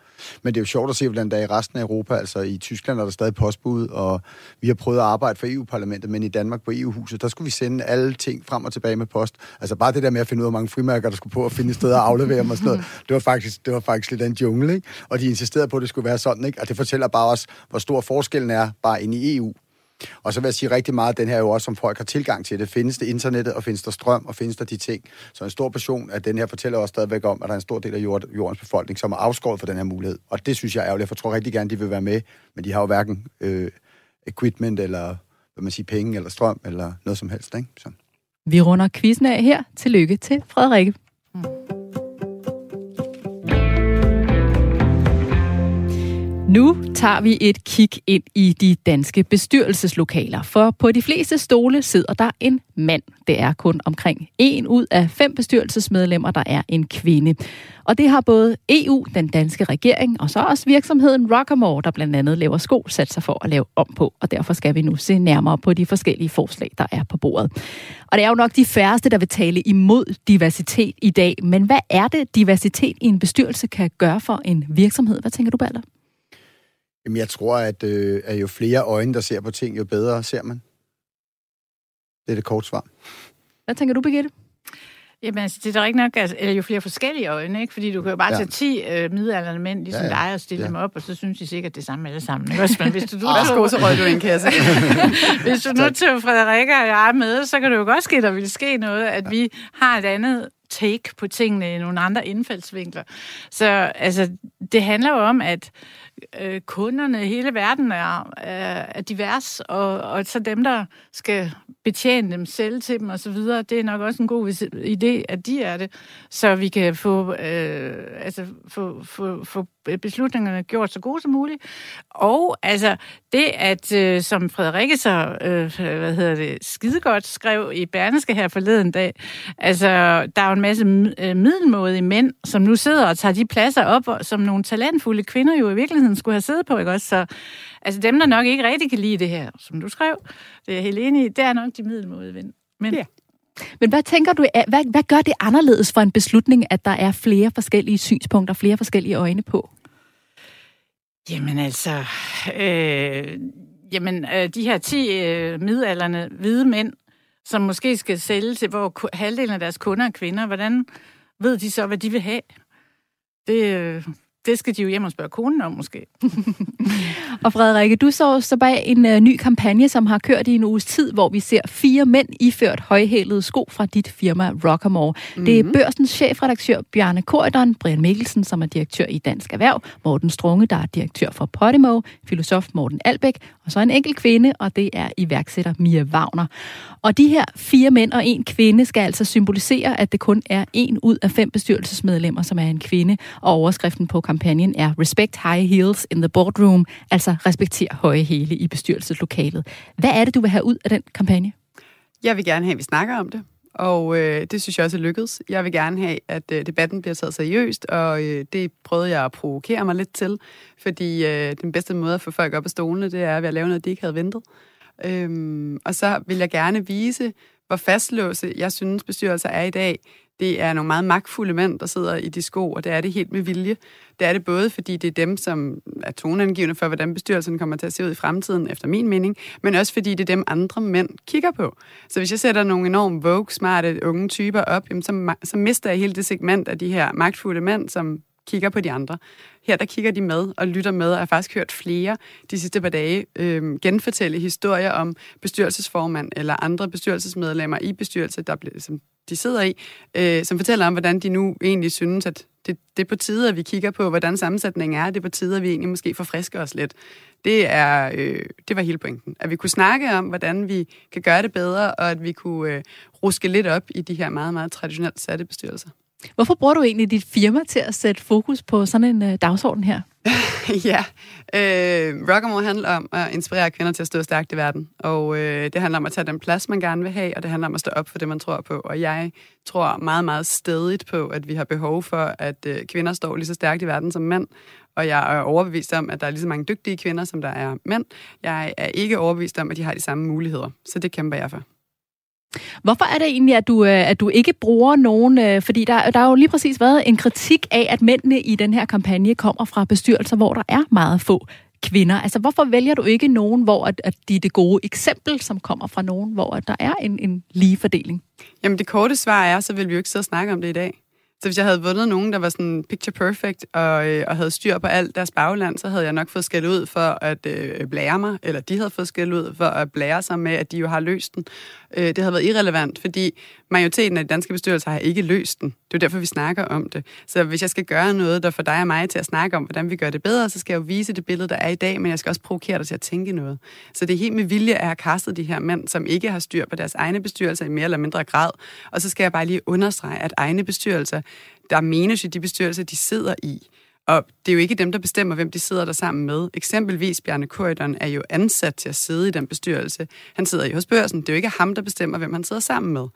Men det er jo sjovt at se, hvordan der er i resten af Europa, altså i Tyskland er der stadig postbud, og vi har prøvet at arbejde for EU-parlamentet, men i Danmark på EU-huset, der skulle vi sende alle ting frem og tilbage med post. Altså bare det der med at finde ud af, hvor mange frimærker, der skulle på at finde et sted at aflevere dem og sådan noget, det var faktisk, det var faktisk lidt en jungle, ikke? Og de insisterede på, at det skulle være sådan, ikke? Og det fortæller bare os, hvor stor forskellen er bare inde i EU. Og så vil jeg sige rigtig meget, at den her er jo også, som folk har tilgang til det. Findes det internettet, og findes der strøm, og findes der de ting. Så en stor portion af den her fortæller også stadigvæk om, at der er en stor del af jordens befolkning, som er afskåret for den her mulighed. Og det synes jeg er ærgerligt, for jeg tror rigtig gerne, de vil være med, men de har jo hverken øh, equipment, eller hvad man siger, penge, eller strøm, eller noget som helst. Ikke? Så. Vi runder quizzen af her. Tillykke til Frederikke. Nu tager vi et kig ind i de danske bestyrelseslokaler, for på de fleste stole sidder der en mand. Det er kun omkring en ud af fem bestyrelsesmedlemmer, der er en kvinde. Og det har både EU, den danske regering, og så også virksomheden Rockamore, der blandt andet laver sko, sat sig for at lave om på. Og derfor skal vi nu se nærmere på de forskellige forslag, der er på bordet. Og det er jo nok de færreste, der vil tale imod diversitet i dag. Men hvad er det, diversitet i en bestyrelse kan gøre for en virksomhed? Hvad tænker du, Balder? Jamen, jeg tror, at, øh, at jo flere øjne, der ser på ting, jo bedre ser man. Det er det kort svar. Hvad tænker du, Birgitte? Jamen, altså, det er da rigtig nok, altså, eller jo flere forskellige øjne, ikke? Fordi du kan jo bare ja. tage 10 øh, midalderne mænd, ligesom ja, ja. dig, og stille ja. dem op, og så synes de sikkert det samme alle sammen. Ikke? Men hvis du, du Værsgo, så røg du en kasse. hvis du nu til Frederikke og jeg er med, så kan det jo godt ske, der vil ske noget, at ja. vi har et andet take på tingene i nogle andre indfaldsvinkler. Så altså, det handler jo om, at øh, kunderne hele verden er, er, er divers, og, og så dem, der skal betjene dem, sælge til dem osv., det er nok også en god idé, at de er det, så vi kan få, øh, altså, få, få, få beslutningerne gjort så gode som muligt. Og altså det, at øh, som Frederikke så, øh, hvad hedder det, skidegodt skrev i Berneske her forleden dag, altså der er jo en masse øh, middelmådige mænd, som nu sidder og tager de pladser op, som nogle talentfulde kvinder jo i virkeligheden skulle have siddet på, ikke også? Så altså dem, der nok ikke rigtig kan lide det her, som du skrev, det er jeg helt enig i, det er nok de middelmådige mænd. Ja. Men hvad tænker du, hvad, hvad gør det anderledes for en beslutning, at der er flere forskellige synspunkter, flere forskellige øjne på? Jamen altså, øh, jamen, øh, de her 10 øh, midalderne hvide mænd, som måske skal sælge til, hvor halvdelen af deres kunder er kvinder, hvordan ved de så, hvad de vil have? Det, øh, det skal de jo hjem og spørge konen om, måske. og Frederikke, du så så bag en uh, ny kampagne, som har kørt i en uges tid, hvor vi ser fire mænd iført højhælede sko fra dit firma Rockamore. Mm-hmm. Det er mhm. børsens chefredaktør Bjarne Korydon, Brian Mikkelsen, som er direktør i Dansk Erhverv, Morten Strunge, der er direktør for Podimo, filosof Morten Albæk, og så en enkelt kvinde, og det er iværksætter Mia Wagner. Og de her fire mænd og en kvinde skal altså symbolisere, at det kun er en ud af fem bestyrelsesmedlemmer, som er en kvinde, og overskriften på kampagnen kampagnen er Respect High Heels in the Boardroom, altså respekter høje hæle i bestyrelseslokalet. Hvad er det, du vil have ud af den kampagne? Jeg vil gerne have, at vi snakker om det. Og øh, det synes jeg også er lykkedes. Jeg vil gerne have, at øh, debatten bliver taget seriøst, og øh, det prøvede jeg at provokere mig lidt til, fordi øh, den bedste måde at få folk op af stolene, det er ved at lave noget, de ikke havde ventet. Øhm, og så vil jeg gerne vise, hvor fastlåse jeg synes bestyrelser er i dag. Det er nogle meget magtfulde mænd, der sidder i de sko, og det er det helt med vilje. Det er det både, fordi det er dem, som er toneangivende for, hvordan bestyrelsen kommer til at se ud i fremtiden, efter min mening, men også fordi det er dem, andre mænd kigger på. Så hvis jeg sætter nogle enormt vogue, smarte, unge typer op, jamen, så, så mister jeg hele det segment af de her magtfulde mænd, som kigger på de andre. Her der kigger de med og lytter med, og har faktisk hørt flere de sidste par dage øh, genfortælle historier om bestyrelsesformand eller andre bestyrelsesmedlemmer i bestyrelse, der, som de sidder i, øh, som fortæller om, hvordan de nu egentlig synes, at det, det er på tide, at vi kigger på, hvordan sammensætningen er. Det er på tide, at vi egentlig måske forfrisker os lidt. Det, er, øh, det var hele pointen. At vi kunne snakke om, hvordan vi kan gøre det bedre, og at vi kunne øh, ruske lidt op i de her meget, meget traditionelt satte bestyrelser. Hvorfor bruger du egentlig dit firma til at sætte fokus på sådan en øh, dagsorden her? ja, øh, Rockamore handler om at inspirere kvinder til at stå stærkt i verden, og øh, det handler om at tage den plads, man gerne vil have, og det handler om at stå op for det, man tror på. Og jeg tror meget, meget stedigt på, at vi har behov for, at øh, kvinder står lige så stærkt i verden som mænd, og jeg er overbevist om, at der er lige så mange dygtige kvinder, som der er mænd. Jeg er ikke overbevist om, at de har de samme muligheder, så det kæmper jeg for. Hvorfor er det egentlig, at du, øh, at du ikke bruger nogen, øh, fordi der, der har jo lige præcis været en kritik af, at mændene i den her kampagne kommer fra bestyrelser, hvor der er meget få kvinder. Altså, hvorfor vælger du ikke nogen, hvor at, at de er det gode eksempel, som kommer fra nogen, hvor at der er en, en lige fordeling? Jamen, det korte svar er, så vil vi jo ikke sidde og snakke om det i dag. Så hvis jeg havde vundet nogen, der var sådan picture perfect og, øh, og havde styr på alt deres bagland, så havde jeg nok fået skæld ud for at øh, blære mig, eller de havde fået skæld ud for at blære sig med, at de jo har løst den. Øh, det havde været irrelevant, fordi majoriteten af de danske bestyrelser har ikke løst den. Det er jo derfor, vi snakker om det. Så hvis jeg skal gøre noget, der får dig og mig til at snakke om, hvordan vi gør det bedre, så skal jeg jo vise det billede, der er i dag, men jeg skal også provokere dig til at tænke noget. Så det er helt med vilje, at jeg har kastet de her mænd, som ikke har styr på deres egne bestyrelser i mere eller mindre grad. Og så skal jeg bare lige understrege, at egne bestyrelser, der menes jo de bestyrelser, de sidder i. Og det er jo ikke dem, der bestemmer, hvem de sidder der sammen med. Eksempelvis Bjarne Korydon er jo ansat til at sidde i den bestyrelse. Han sidder jo hos børsen. Det er jo ikke ham, der bestemmer, hvem han sidder sammen med.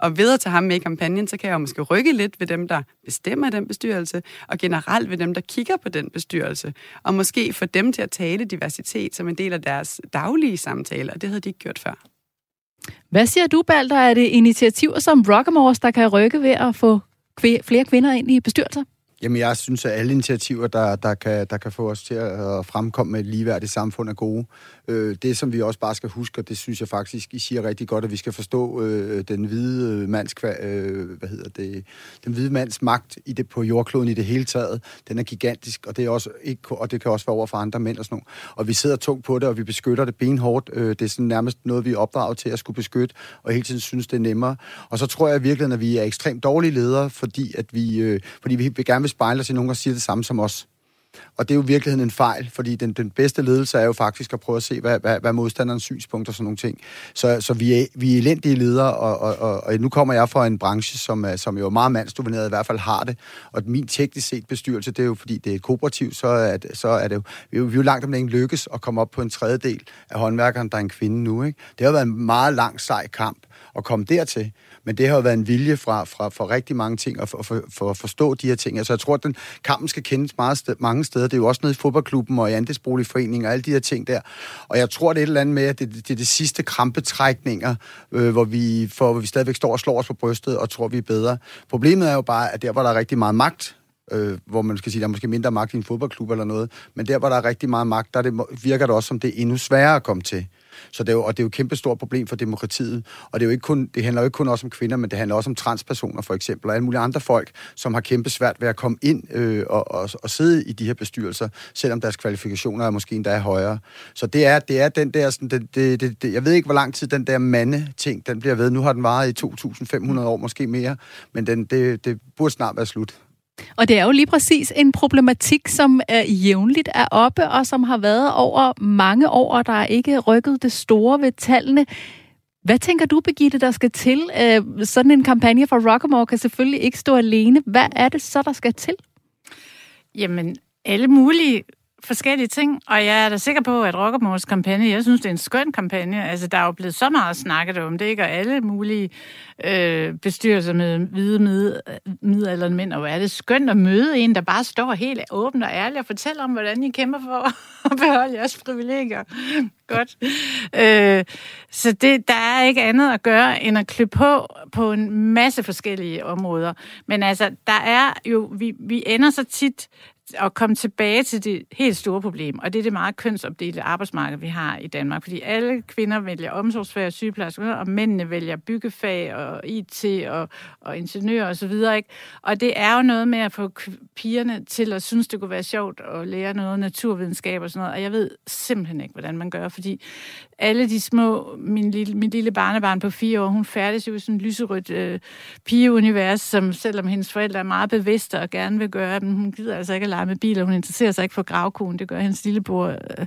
Og ved at tage ham med i kampagnen, så kan jeg jo måske rykke lidt ved dem, der bestemmer den bestyrelse, og generelt ved dem, der kigger på den bestyrelse. Og måske få dem til at tale diversitet som en del af deres daglige samtaler. Det havde de ikke gjort før. Hvad siger du, Balder? Er det initiativer som Rockamores, der kan rykke ved at få flere kvinder ind i bestyrelser? Jamen, jeg synes, at alle initiativer, der, der, kan, der kan få os til at fremkomme med et ligeværdigt samfund, er gode. Øh, det, som vi også bare skal huske, og det synes jeg faktisk, I siger rigtig godt, at vi skal forstå øh, den hvide øh, mands, øh, hvad hedder det, den hvide mands magt i det, på jordkloden i det hele taget. Den er gigantisk, og det, er også ikke, og det kan også være over for andre mænd og sådan noget. Og vi sidder tungt på det, og vi beskytter det benhårdt. Øh, det er sådan nærmest noget, vi er opdraget til at skulle beskytte, og hele tiden synes, det er nemmere. Og så tror jeg virkelig, at vi er ekstremt dårlige ledere, fordi, at vi, øh, fordi vi vil gerne spejler spejle os i nogen, der siger det samme som os. Og det er jo i virkeligheden en fejl, fordi den, den bedste ledelse er jo faktisk at prøve at se, hvad, hvad, hvad modstanderens synspunkter og sådan nogle ting. Så, så vi, er, vi er elendige ledere, og, og, og, og nu kommer jeg fra en branche, som, som jo er meget mandsdomineret, i hvert fald har det. Og min teknisk set bestyrelse, det er jo fordi, det er et kooperativ, så er det, så er det jo, vi er jo, vi er jo langt om længe lykkes at komme op på en tredjedel af håndværkeren, der er en kvinde nu. Ikke? Det har været en meget lang, sej kamp at komme dertil. Men det har jo været en vilje fra, fra, fra rigtig mange ting at for, for, for at forstå de her ting. Altså jeg tror, at den kampen skal kendes meget sted, mange steder. Det er jo også nede i fodboldklubben og i andelsboligforeningen og alle de her ting der. Og jeg tror, det er et eller andet med, at det, det er det sidste krampetrækninger, øh, hvor, vi, for, hvor vi stadigvæk står og slår os på brystet og tror, vi er bedre. Problemet er jo bare, at der, hvor der er rigtig meget magt, øh, hvor man skal sige, der er måske mindre magt i en fodboldklub eller noget, men der, hvor der er rigtig meget magt, der det, virker det også som, det er endnu sværere at komme til. Så det er jo, og det er jo et kæmpe stort problem for demokratiet. Og det, er jo ikke kun, det handler jo ikke kun også om kvinder, men det handler også om transpersoner for eksempel, og alle mulige andre folk, som har kæmpe svært ved at komme ind øh, og, og, og sidde i de her bestyrelser, selvom deres kvalifikationer er måske endda højere. Så det er, det er den der, sådan, det, det, det, det, jeg ved ikke, hvor lang tid den der mande-ting, den bliver ved. Nu har den varet i 2.500 år, måske mere, men den, det, det burde snart være slut. Og det er jo lige præcis en problematik, som øh, jævnligt er oppe, og som har været over mange år, og der er ikke rykket det store ved tallene. Hvad tænker du, Begitte, der skal til? Øh, sådan en kampagne for Rockamore kan selvfølgelig ikke stå alene. Hvad er det så, der skal til? Jamen, alle mulige forskellige ting, og jeg er da sikker på, at Rockermors kampagne, jeg synes, det er en skøn kampagne. Altså, der er jo blevet så meget snakket om det, ikke? Og alle mulige øh, bestyrelser med hvide mid, midalderne mænd, og hvor er det skønt at møde en, der bare står helt åben og ærlig og fortæller om, hvordan I kæmper for at beholde jeres privilegier. Godt. Øh, så det, der er ikke andet at gøre, end at klø på på en masse forskellige områder. Men altså, der er jo, vi, vi ender så tit at komme tilbage til det helt store problem, og det er det meget kønsopdelte arbejdsmarked, vi har i Danmark. Fordi alle kvinder vælger omsorgsfag og sygeplejersker, og mændene vælger byggefag og IT og, og ingeniør og så videre. Ikke? Og det er jo noget med at få pigerne til at synes, det kunne være sjovt at lære noget naturvidenskab og sådan noget. Og jeg ved simpelthen ikke, hvordan man gør, fordi alle de små, min lille, min lille barnebarn på fire år, hun færdes jo i sådan et lyserødt øh, pigeunivers, som selvom hendes forældre er meget bevidste og gerne vil gøre dem, hun gider altså ikke at lege med biler, hun interesserer sig ikke for gravkonen, det gør hendes lillebror. Øh.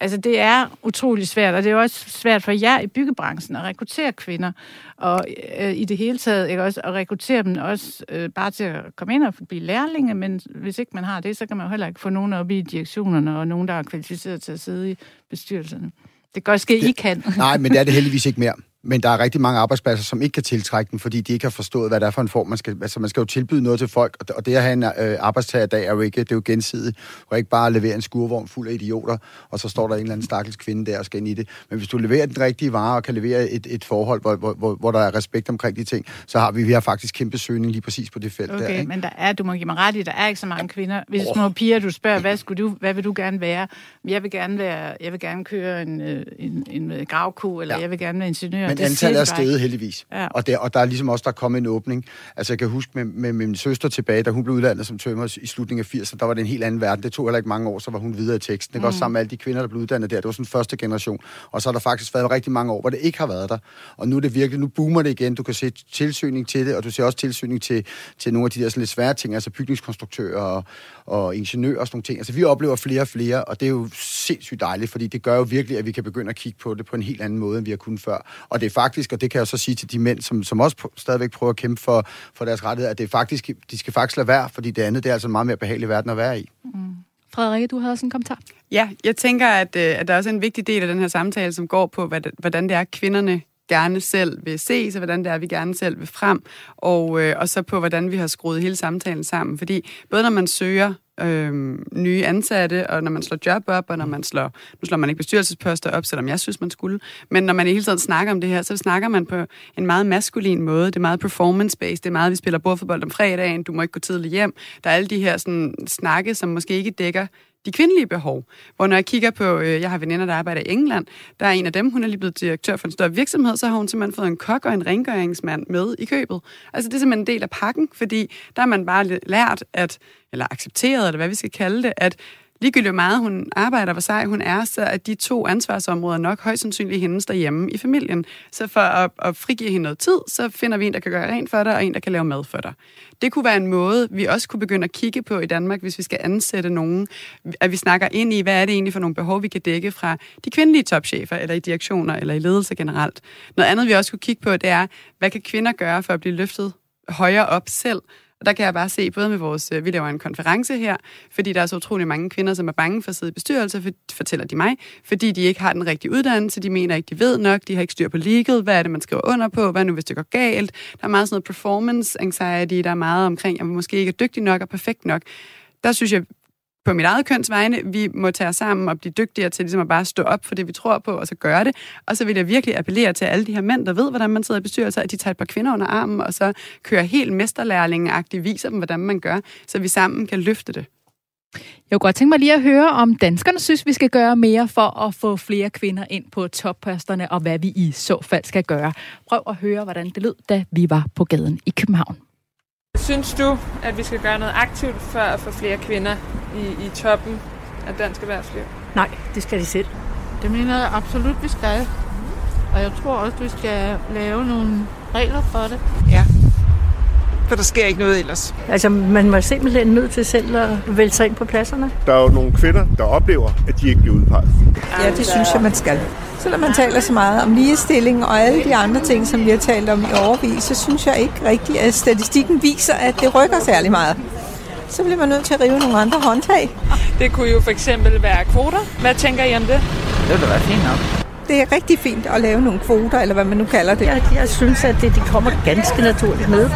Altså det er utrolig svært, og det er også svært for jer i byggebranchen at rekruttere kvinder, og øh, i det hele taget ikke også at rekruttere dem også øh, bare til at komme ind og blive lærlinge, men hvis ikke man har det, så kan man jo heller ikke få nogen op i direktionerne, og nogen, der er kvalificeret til at sidde i bestyrelserne. Det kan også ske, I kan. Nej, men det er det heldigvis ikke mere. Men der er rigtig mange arbejdspladser, som ikke kan tiltrække den, fordi de ikke har forstået, hvad det er for en form. Man skal, altså man skal jo tilbyde noget til folk, og det at have en øh, arbejdstager i dag er jo ikke, det er jo gensidigt. Og ikke bare levere en skurvogn fuld af idioter, og så står der en eller anden stakkels kvinde der og skal ind i det. Men hvis du leverer den rigtige vare og kan levere et, et forhold, hvor, hvor, hvor, hvor der er respekt omkring de ting, så har vi, vi har faktisk kæmpe søgning lige præcis på det felt okay, der. Ikke? men der er, du må give mig ret i, der er ikke så mange kvinder. Hvis oh. små piger, du spørger, hvad, skulle du, hvad vil du gerne være? Jeg vil gerne, være, jeg vil gerne køre en, øh, en, en, en gravko, eller ja. jeg vil gerne være ingeniør. Men antallet er steget heldigvis. Ja. Og, der, og der er ligesom også der er kommet en åbning. Altså jeg kan huske med, med, med min søster tilbage, da hun blev uddannet som tømmer i slutningen af 80'erne, der var det en helt anden verden. Det tog heller ikke mange år, så var hun videre i teksten. Det mm. også sammen med alle de kvinder, der blev uddannet der. Det var sådan første generation. Og så har der faktisk været rigtig mange år, hvor det ikke har været der. Og nu er det virkelig, nu boomer det igen. Du kan se tilsynning til det, og du ser også tilsynning til, til nogle af de der sådan lidt svære ting, altså bygningskonstruktører og, og ingeniører og sådan nogle ting. Altså vi oplever flere og flere, og det er jo sindssygt dejligt, fordi det gør jo virkelig, at vi kan begynde at kigge på det på en helt anden måde, end vi har kunnet før. Og det er faktisk, og det kan jeg så sige til de mænd, som, som også stadigvæk prøver at kæmpe for, for deres rettigheder, at det er faktisk, de skal faktisk lade være, fordi det andet det er altså en meget mere behagelig verden at være i. Mm. Frederikke, du havde også en kommentar. Ja, jeg tænker, at, øh, at der er også en vigtig del af den her samtale, som går på, hvordan det er, kvinderne gerne selv vil se, så hvordan det er, vi gerne selv vil frem, og, øh, og så på, hvordan vi har skruet hele samtalen sammen. Fordi både når man søger øh, nye ansatte, og når man slår job op, og når man slår, nu slår man ikke bestyrelsesposter op, selvom jeg synes, man skulle, men når man i hele tiden snakker om det her, så snakker man på en meget maskulin måde. Det er meget performance-based, det er meget, vi spiller bordfodbold om fredagen, du må ikke gå tidligt hjem. Der er alle de her sådan, snakke, som måske ikke dækker de kvindelige behov. Hvor når jeg kigger på, øh, jeg har veninder, der arbejder i England, der er en af dem, hun er lige blevet direktør for en større virksomhed, så har hun simpelthen fået en kok og en rengøringsmand med i købet. Altså det er simpelthen en del af pakken, fordi der har man bare lært at, eller accepteret, eller hvad vi skal kalde det, at ligegyldigt hvor meget hun arbejder, hvor sej hun er, så er de to ansvarsområder nok højst sandsynligt hendes derhjemme i familien. Så for at, at frigive hende noget tid, så finder vi en, der kan gøre rent for dig, og en, der kan lave mad for dig. Det kunne være en måde, vi også kunne begynde at kigge på i Danmark, hvis vi skal ansætte nogen, at vi snakker ind i, hvad er det egentlig for nogle behov, vi kan dække fra de kvindelige topchefer, eller i direktioner, eller i ledelse generelt. Noget andet, vi også kunne kigge på, det er, hvad kan kvinder gøre for at blive løftet højere op selv, og der kan jeg bare se, både med vores, øh, vi laver en konference her, fordi der er så utrolig mange kvinder, som er bange for at sidde i bestyrelser, for, fortæller de mig, fordi de ikke har den rigtige uddannelse, de mener ikke, de ved nok, de har ikke styr på legal, hvad er det, man skriver under på, hvad nu, hvis det går galt. Der er meget sådan noget performance anxiety, der er meget omkring, at man måske ikke er dygtig nok og perfekt nok. Der synes jeg, på mit eget køns vegne, vi må tage os sammen og blive dygtigere til ligesom at bare stå op for det, vi tror på, og så gøre det. Og så vil jeg virkelig appellere til alle de her mænd, der ved, hvordan man sidder i bestyrelser, at de tager et par kvinder under armen, og så kører helt mesterlærlingeagtigt, viser dem, hvordan man gør, så vi sammen kan løfte det. Jeg kunne godt tænke mig lige at høre, om danskerne synes, vi skal gøre mere for at få flere kvinder ind på topposterne, og hvad vi i så fald skal gøre. Prøv at høre, hvordan det lød, da vi var på gaden i København. Synes du, at vi skal gøre noget aktivt for at få flere kvinder i, i toppen af dansk erhvervsliv? Nej, det skal de selv. Det mener jeg absolut, vi skal. Og jeg tror også, vi skal lave nogle regler for det. Ja, for der sker ikke noget ellers. Altså, man må simpelthen nødt til selv at vælge sig ind på pladserne. Der er jo nogle kvinder, der oplever, at de ikke bliver udpeget. Ja, det synes jeg, man skal. Selvom man taler så meget om ligestilling og alle de andre ting, som vi har talt om i overvis, så synes jeg ikke rigtigt, at statistikken viser, at det rykker særlig meget. Så bliver man nødt til at rive nogle andre håndtag. Det kunne jo for eksempel være kvoter. Hvad tænker I om det? Det ville da være fint nok det er rigtig fint at lave nogle kvoter, eller hvad man nu kalder det. Jeg, jeg synes, at det de kommer ganske naturligt med.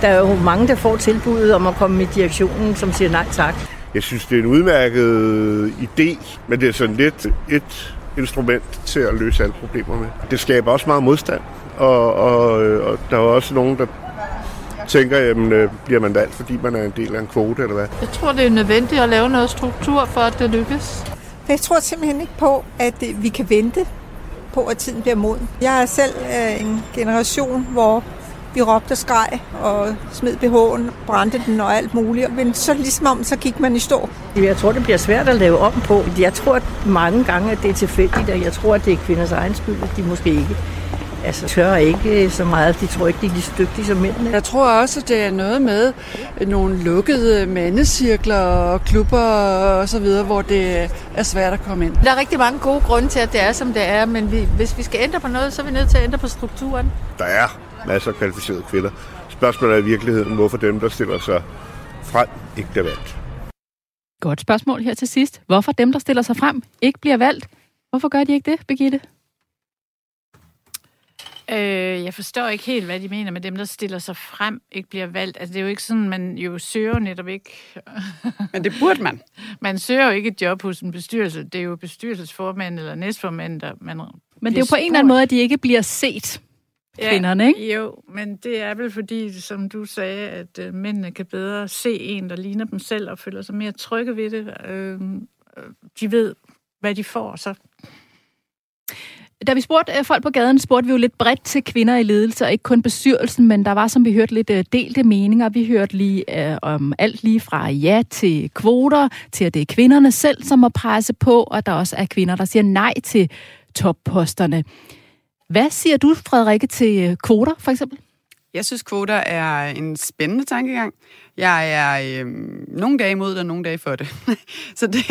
Der er jo mange, der får tilbuddet om at komme i direktionen, som siger nej tak. Jeg synes, det er en udmærket idé, men det er sådan lidt et instrument til at løse alle problemer med. Det skaber også meget modstand, og, og, og der er også nogen, der tænker, jamen, øh, bliver man valgt, fordi man er en del af en kvote, eller hvad? Jeg tror, det er nødvendigt at lave noget struktur, for at det lykkes. Jeg tror simpelthen ikke på, at vi kan vente på, at tiden bliver moden. Jeg er selv øh, en generation, hvor Vi råbte og skreg og smed BH'en, brændte den og alt muligt. Men så ligesom om, så gik man i stå. Jeg tror, det bliver svært at lave om på. Jeg tror at mange gange, at det er tilfældigt, og jeg tror, at det er kvinders egen skyld, at de måske ikke altså, tør ikke så meget. De tror ikke, de er lige så dygtige som mændene. Jeg tror også, at det er noget med nogle lukkede mandecirkler og klubber og så videre, hvor det er svært at komme ind. Der er rigtig mange gode grunde til, at det er, som det er, men vi, hvis vi skal ændre på noget, så er vi nødt til at ændre på strukturen. Der er masser af kvalificerede kvinder. Spørgsmålet er i virkeligheden, hvorfor dem, der stiller sig frem, ikke bliver valgt. Godt spørgsmål her til sidst. Hvorfor dem, der stiller sig frem, ikke bliver valgt? Hvorfor gør de ikke det, Birgitte? Øh, jeg forstår ikke helt, hvad de mener med dem, der stiller sig frem, ikke bliver valgt. Altså, det er jo ikke sådan, man jo søger netop ikke... Men det burde man. man søger jo ikke et job hos en bestyrelse. Det er jo bestyrelsesformand eller næstformand, der man Men det er jo på en eller anden måde, at de ikke bliver set, kvinderne, ikke? Jo, men det er vel fordi, som du sagde, at øh, mændene kan bedre se en, der ligner dem selv, og føler sig mere trygge ved det. Øh, de ved, hvad de får, så da vi spurgte øh, folk på gaden, spurgte vi jo lidt bredt til kvinder i ledelse, og ikke kun bestyrelsen, men der var, som vi hørte, lidt øh, delte meninger. Vi hørte lige øh, om alt lige fra ja til kvoter, til at det er kvinderne selv, som må presse på, og der også er kvinder, der siger nej til topposterne. Hvad siger du, Frederikke, til øh, kvoter, for eksempel? Jeg synes, kvoter er en spændende tankegang. Jeg er øh, nogle dage imod det, og nogle dage for det. så det,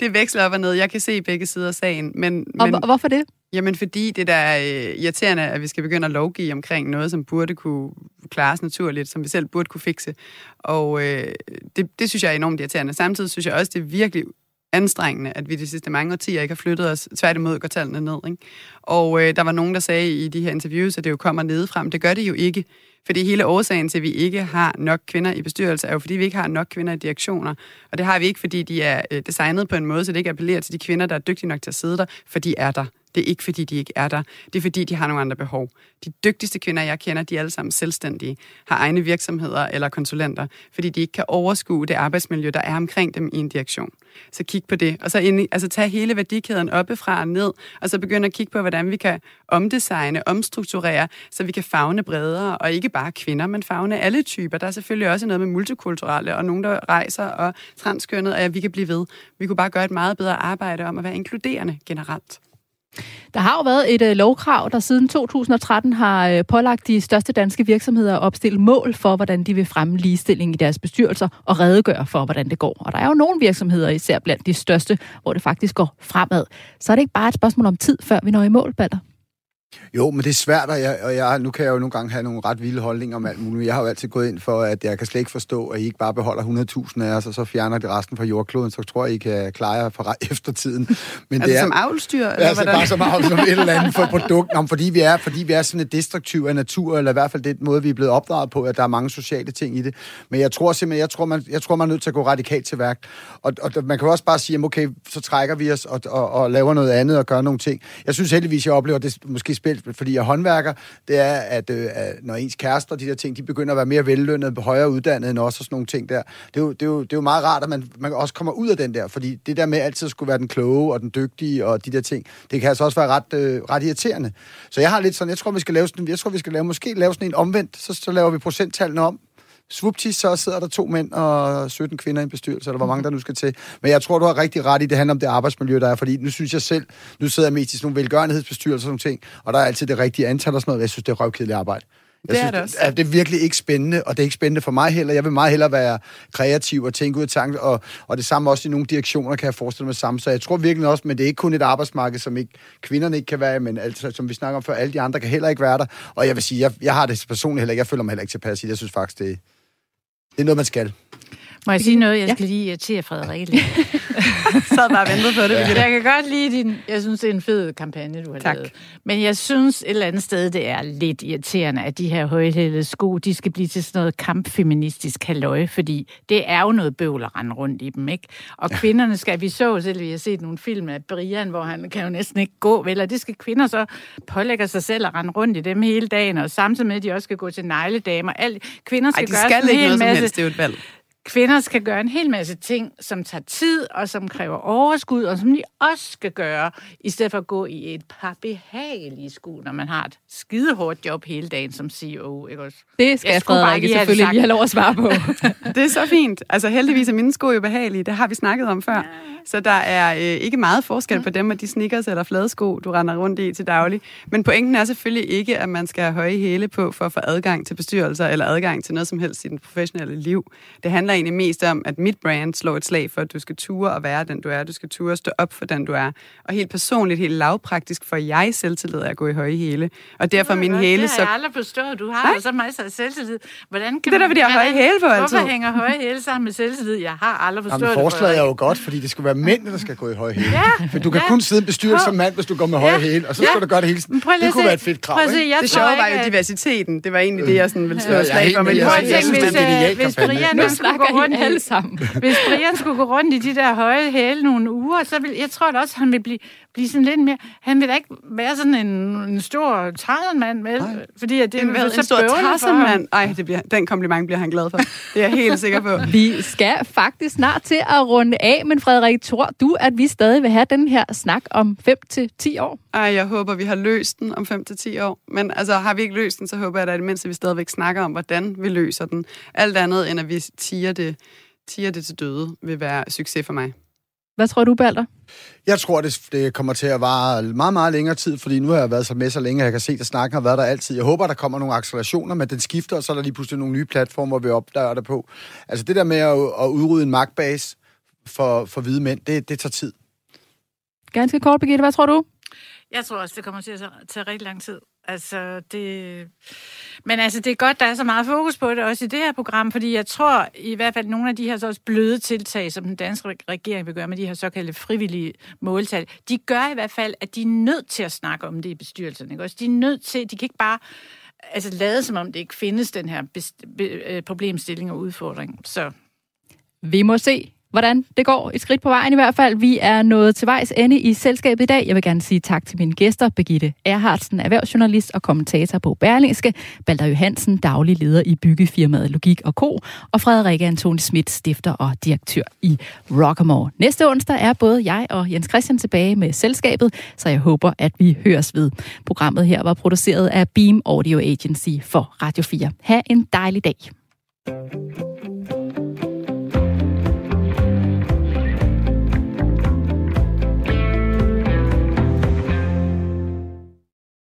det veksler op og ned. Jeg kan se begge sider af sagen. Men, og men, hvorfor det? Jamen, fordi det der er øh, irriterende, at vi skal begynde at lovgive omkring noget, som burde kunne klares naturligt, som vi selv burde kunne fikse. Og øh, det, det synes jeg er enormt irriterende. Samtidig synes jeg også, det er virkelig anstrengende, at vi de sidste mange årtier ikke har flyttet os. Tværtimod går tallene ned. Ikke? Og øh, der var nogen, der sagde i de her interviews, at det jo kommer nedefrem. Det gør det jo ikke. Fordi hele årsagen til, at vi ikke har nok kvinder i bestyrelser, er jo fordi, vi ikke har nok kvinder i direktioner. Og det har vi ikke, fordi de er øh, designet på en måde, så det ikke appellerer til de kvinder, der er dygtige nok til at sidde der, for de er der. Det er ikke, fordi de ikke er der. Det er, fordi de har nogle andre behov. De dygtigste kvinder, jeg kender, de er alle sammen selvstændige, har egne virksomheder eller konsulenter, fordi de ikke kan overskue det arbejdsmiljø, der er omkring dem i en direktion. Så kig på det, og så ind, altså tag hele værdikæden oppefra og ned, og så begynde at kigge på, hvordan vi kan omdesigne, omstrukturere, så vi kan fagne bredere, og ikke bare kvinder, men fagne alle typer. Der er selvfølgelig også noget med multikulturelle, og nogen, der rejser, og transkønnet, og ja, vi kan blive ved. Vi kunne bare gøre et meget bedre arbejde om at være inkluderende generelt. Der har jo været et øh, lovkrav, der siden 2013 har øh, pålagt de største danske virksomheder at opstille mål for, hvordan de vil fremme ligestilling i deres bestyrelser og redegøre for, hvordan det går. Og der er jo nogle virksomheder, især blandt de største, hvor det faktisk går fremad. Så er det ikke bare et spørgsmål om tid, før vi når i mål, Balder? Jo, men det er svært, og, jeg, og jeg, nu kan jeg jo nogle gange have nogle ret vilde holdninger om alt muligt. Jeg har jo altid gået ind for, at jeg kan slet ikke forstå, at I ikke bare beholder 100.000 af os, og så fjerner det resten fra jordkloden, så tror jeg, I kan klare jer for eftertiden. Men altså det er, som avlstyr? Ja, altså bare som avl, som et eller andet for produkt. Om, fordi, vi er, fordi vi er sådan et destruktiv af natur, eller i hvert fald det måde, vi er blevet opdraget på, at der er mange sociale ting i det. Men jeg tror simpelthen, jeg tror, man, jeg tror, man er nødt til at gå radikalt til værk. Og, og man kan også bare sige, okay, så trækker vi os og, og, og laver noget andet og gør nogle ting. Jeg synes heldigvis, jeg oplever det måske spildt, fordi jeg håndværker, det er, at, øh, når ens kærester og de der ting, de begynder at være mere vellønnet, højere uddannet end os og sådan nogle ting der. Det er jo, det er jo, det er jo meget rart, at man, man også kommer ud af den der, fordi det der med altid at skulle være den kloge og den dygtige og de der ting, det kan altså også være ret, øh, ret irriterende. Så jeg har lidt sådan, jeg tror, vi skal lave sådan, jeg tror, vi skal lave, måske lave sådan en omvendt, så, så laver vi procenttallene om, svuptis, så sidder der to mænd og 17 kvinder i en bestyrelse, eller hvor mange der nu skal til. Men jeg tror, du har rigtig ret i, det handler om det arbejdsmiljø, der er, fordi nu synes jeg selv, nu sidder jeg mest i sådan nogle velgørenhedsbestyrelser og sådan ting, og der er altid det rigtige antal og sådan noget, jeg synes, det er røvkedeligt arbejde. Jeg det synes, er det også. At det er virkelig ikke spændende, og det er ikke spændende for mig heller. Jeg vil meget hellere være kreativ og tænke ud af tanker, og, og det samme også i nogle direktioner, kan jeg forestille mig samme. Så jeg tror virkelig også, men det er ikke kun et arbejdsmarked, som ikke, kvinderne ikke kan være men altså, som vi snakker om før, alle de andre kan heller ikke være der. Og jeg vil sige, jeg, jeg har det personligt heller ikke, jeg føler mig heller ikke tilpas i det. Jeg synes faktisk, det, det er noget, man skal. Må jeg sige noget? Jeg skal ja. lige irritere Frederikke lidt. sad bare og ventede på det. Ja. Jeg kan godt lide din... Jeg synes, det er en fed kampagne, du har tak. lavet. Men jeg synes et eller andet sted, det er lidt irriterende, at de her højhældede sko, de skal blive til sådan noget kampfeministisk halløj, fordi det er jo noget bøvl at rende rundt i dem, ikke? Og ja. kvinderne skal... Vi så selv, vi har set nogle film af Brian, hvor han kan jo næsten ikke gå, vel? Og det skal kvinder så pålægge sig selv at rende rundt i dem hele dagen, og samtidig med, at de også skal gå til negledamer. Alle kvinder skal, Ej, de gøre skal sådan en hel masse det er jo et valg kvinder skal gøre en hel masse ting, som tager tid og som kræver overskud, og som de også skal gøre, i stedet for at gå i et par behagelige sko, når man har et skidehårdt job hele dagen som CEO. Ikke også? Det skal jeg Frederikke selvfølgelig lige have lov at svare på. det er så fint. Altså heldigvis er mine sko jo behagelige. Det har vi snakket om før. Så der er øh, ikke meget forskel på dem og de sneakers eller fladsko, du render rundt i til daglig. Men pointen er selvfølgelig ikke, at man skal have høje hæle på for at få adgang til bestyrelser eller adgang til noget som helst i den professionelle liv. Det handler egentlig mest om, at mit brand slår et slag for, at du skal ture og være den, du er. Du skal ture og stå op for den, du er. Og helt personligt, helt lavpraktisk, for jeg selvtillid at gå i høje hæle. Og derfor min hæle så... Det har jeg aldrig forstået. Du har Nej? så meget selvtillid. Hvordan kan det er der, fordi jeg har høje hæle på altid. Hvorfor hænger høje hæle sammen med selvtillid? Jeg har aldrig forstået Jamen, det. forslaget er jo godt, fordi det skulle være mænd, der skal gå i høje hæle. Ja, For du kan ja. kun sidde i bestyrelse som mand, hvis du går med høje ja. hæle, og så skal ja. du gøre det hele. Det kunne se. være et fedt krav, se? Det sjove var jo diversiteten. Det var egentlig det, jeg sådan ville slå slag for. Men jeg synes, det er en Hvis Brian skulle gå rundt alle sammen. Hvis Brian skulle gå rundt i de der høje hæle nogle uger, så vil jeg tror da også, han vil blive blive sådan lidt mere... Han vil da ikke være sådan en, en stor tarzan vel? Fordi at det er en, så en stor tarzan Ej, det bliver, den kompliment bliver han glad for. Det er jeg helt sikker på. Vi skal faktisk snart til at runde af, men Frederik, tror du, at vi stadig vil have den her snak om 5-10 år? Ej, jeg håber, vi har løst den om 5-10 år. Men altså, har vi ikke løst den, så håber jeg da det mindste, at vi stadigvæk snakker om, hvordan vi løser den. Alt andet, end at vi tiger det, tiger det til døde, vil være succes for mig. Hvad tror du, Balder? Jeg tror, det, det kommer til at vare meget, meget længere tid, fordi nu har jeg været så med så længe, at jeg kan se, at snakken har været der altid. Jeg håber, der kommer nogle accelerationer, men den skifter, og så er der lige pludselig nogle nye platformer, hvor vi opdager det på. Altså det der med at, at udrydde en magtbase for, for hvide mænd, det, det tager tid. Ganske kort, Birgitte, hvad tror du? Jeg tror også, det kommer til at tage rigtig lang tid. Altså, det... Men altså, det er godt, der er så meget fokus på det også i det her program, fordi jeg tror i hvert fald, nogle af de her så også bløde tiltag, som den danske regering vil gøre med de her såkaldte frivillige måltal, de gør i hvert fald, at de er nødt til at snakke om det i bestyrelsen. Ikke? Også de er nødt til, de kan ikke bare altså, lade som om det ikke findes, den her øh, problemstilling og udfordring. Så vi må se, hvordan det går. Et skridt på vejen i hvert fald. Vi er nået til vejs ende i selskabet i dag. Jeg vil gerne sige tak til mine gæster, Begitte Erhardsen, erhvervsjournalist og kommentator på Berlingske, Balder Johansen, daglig leder i byggefirmaet Logik og Co., og Frederik Antoni Schmidt, stifter og direktør i Rockamore. Næste onsdag er både jeg og Jens Christian tilbage med selskabet, så jeg håber, at vi høres ved. Programmet her var produceret af Beam Audio Agency for Radio 4. Ha' en dejlig dag.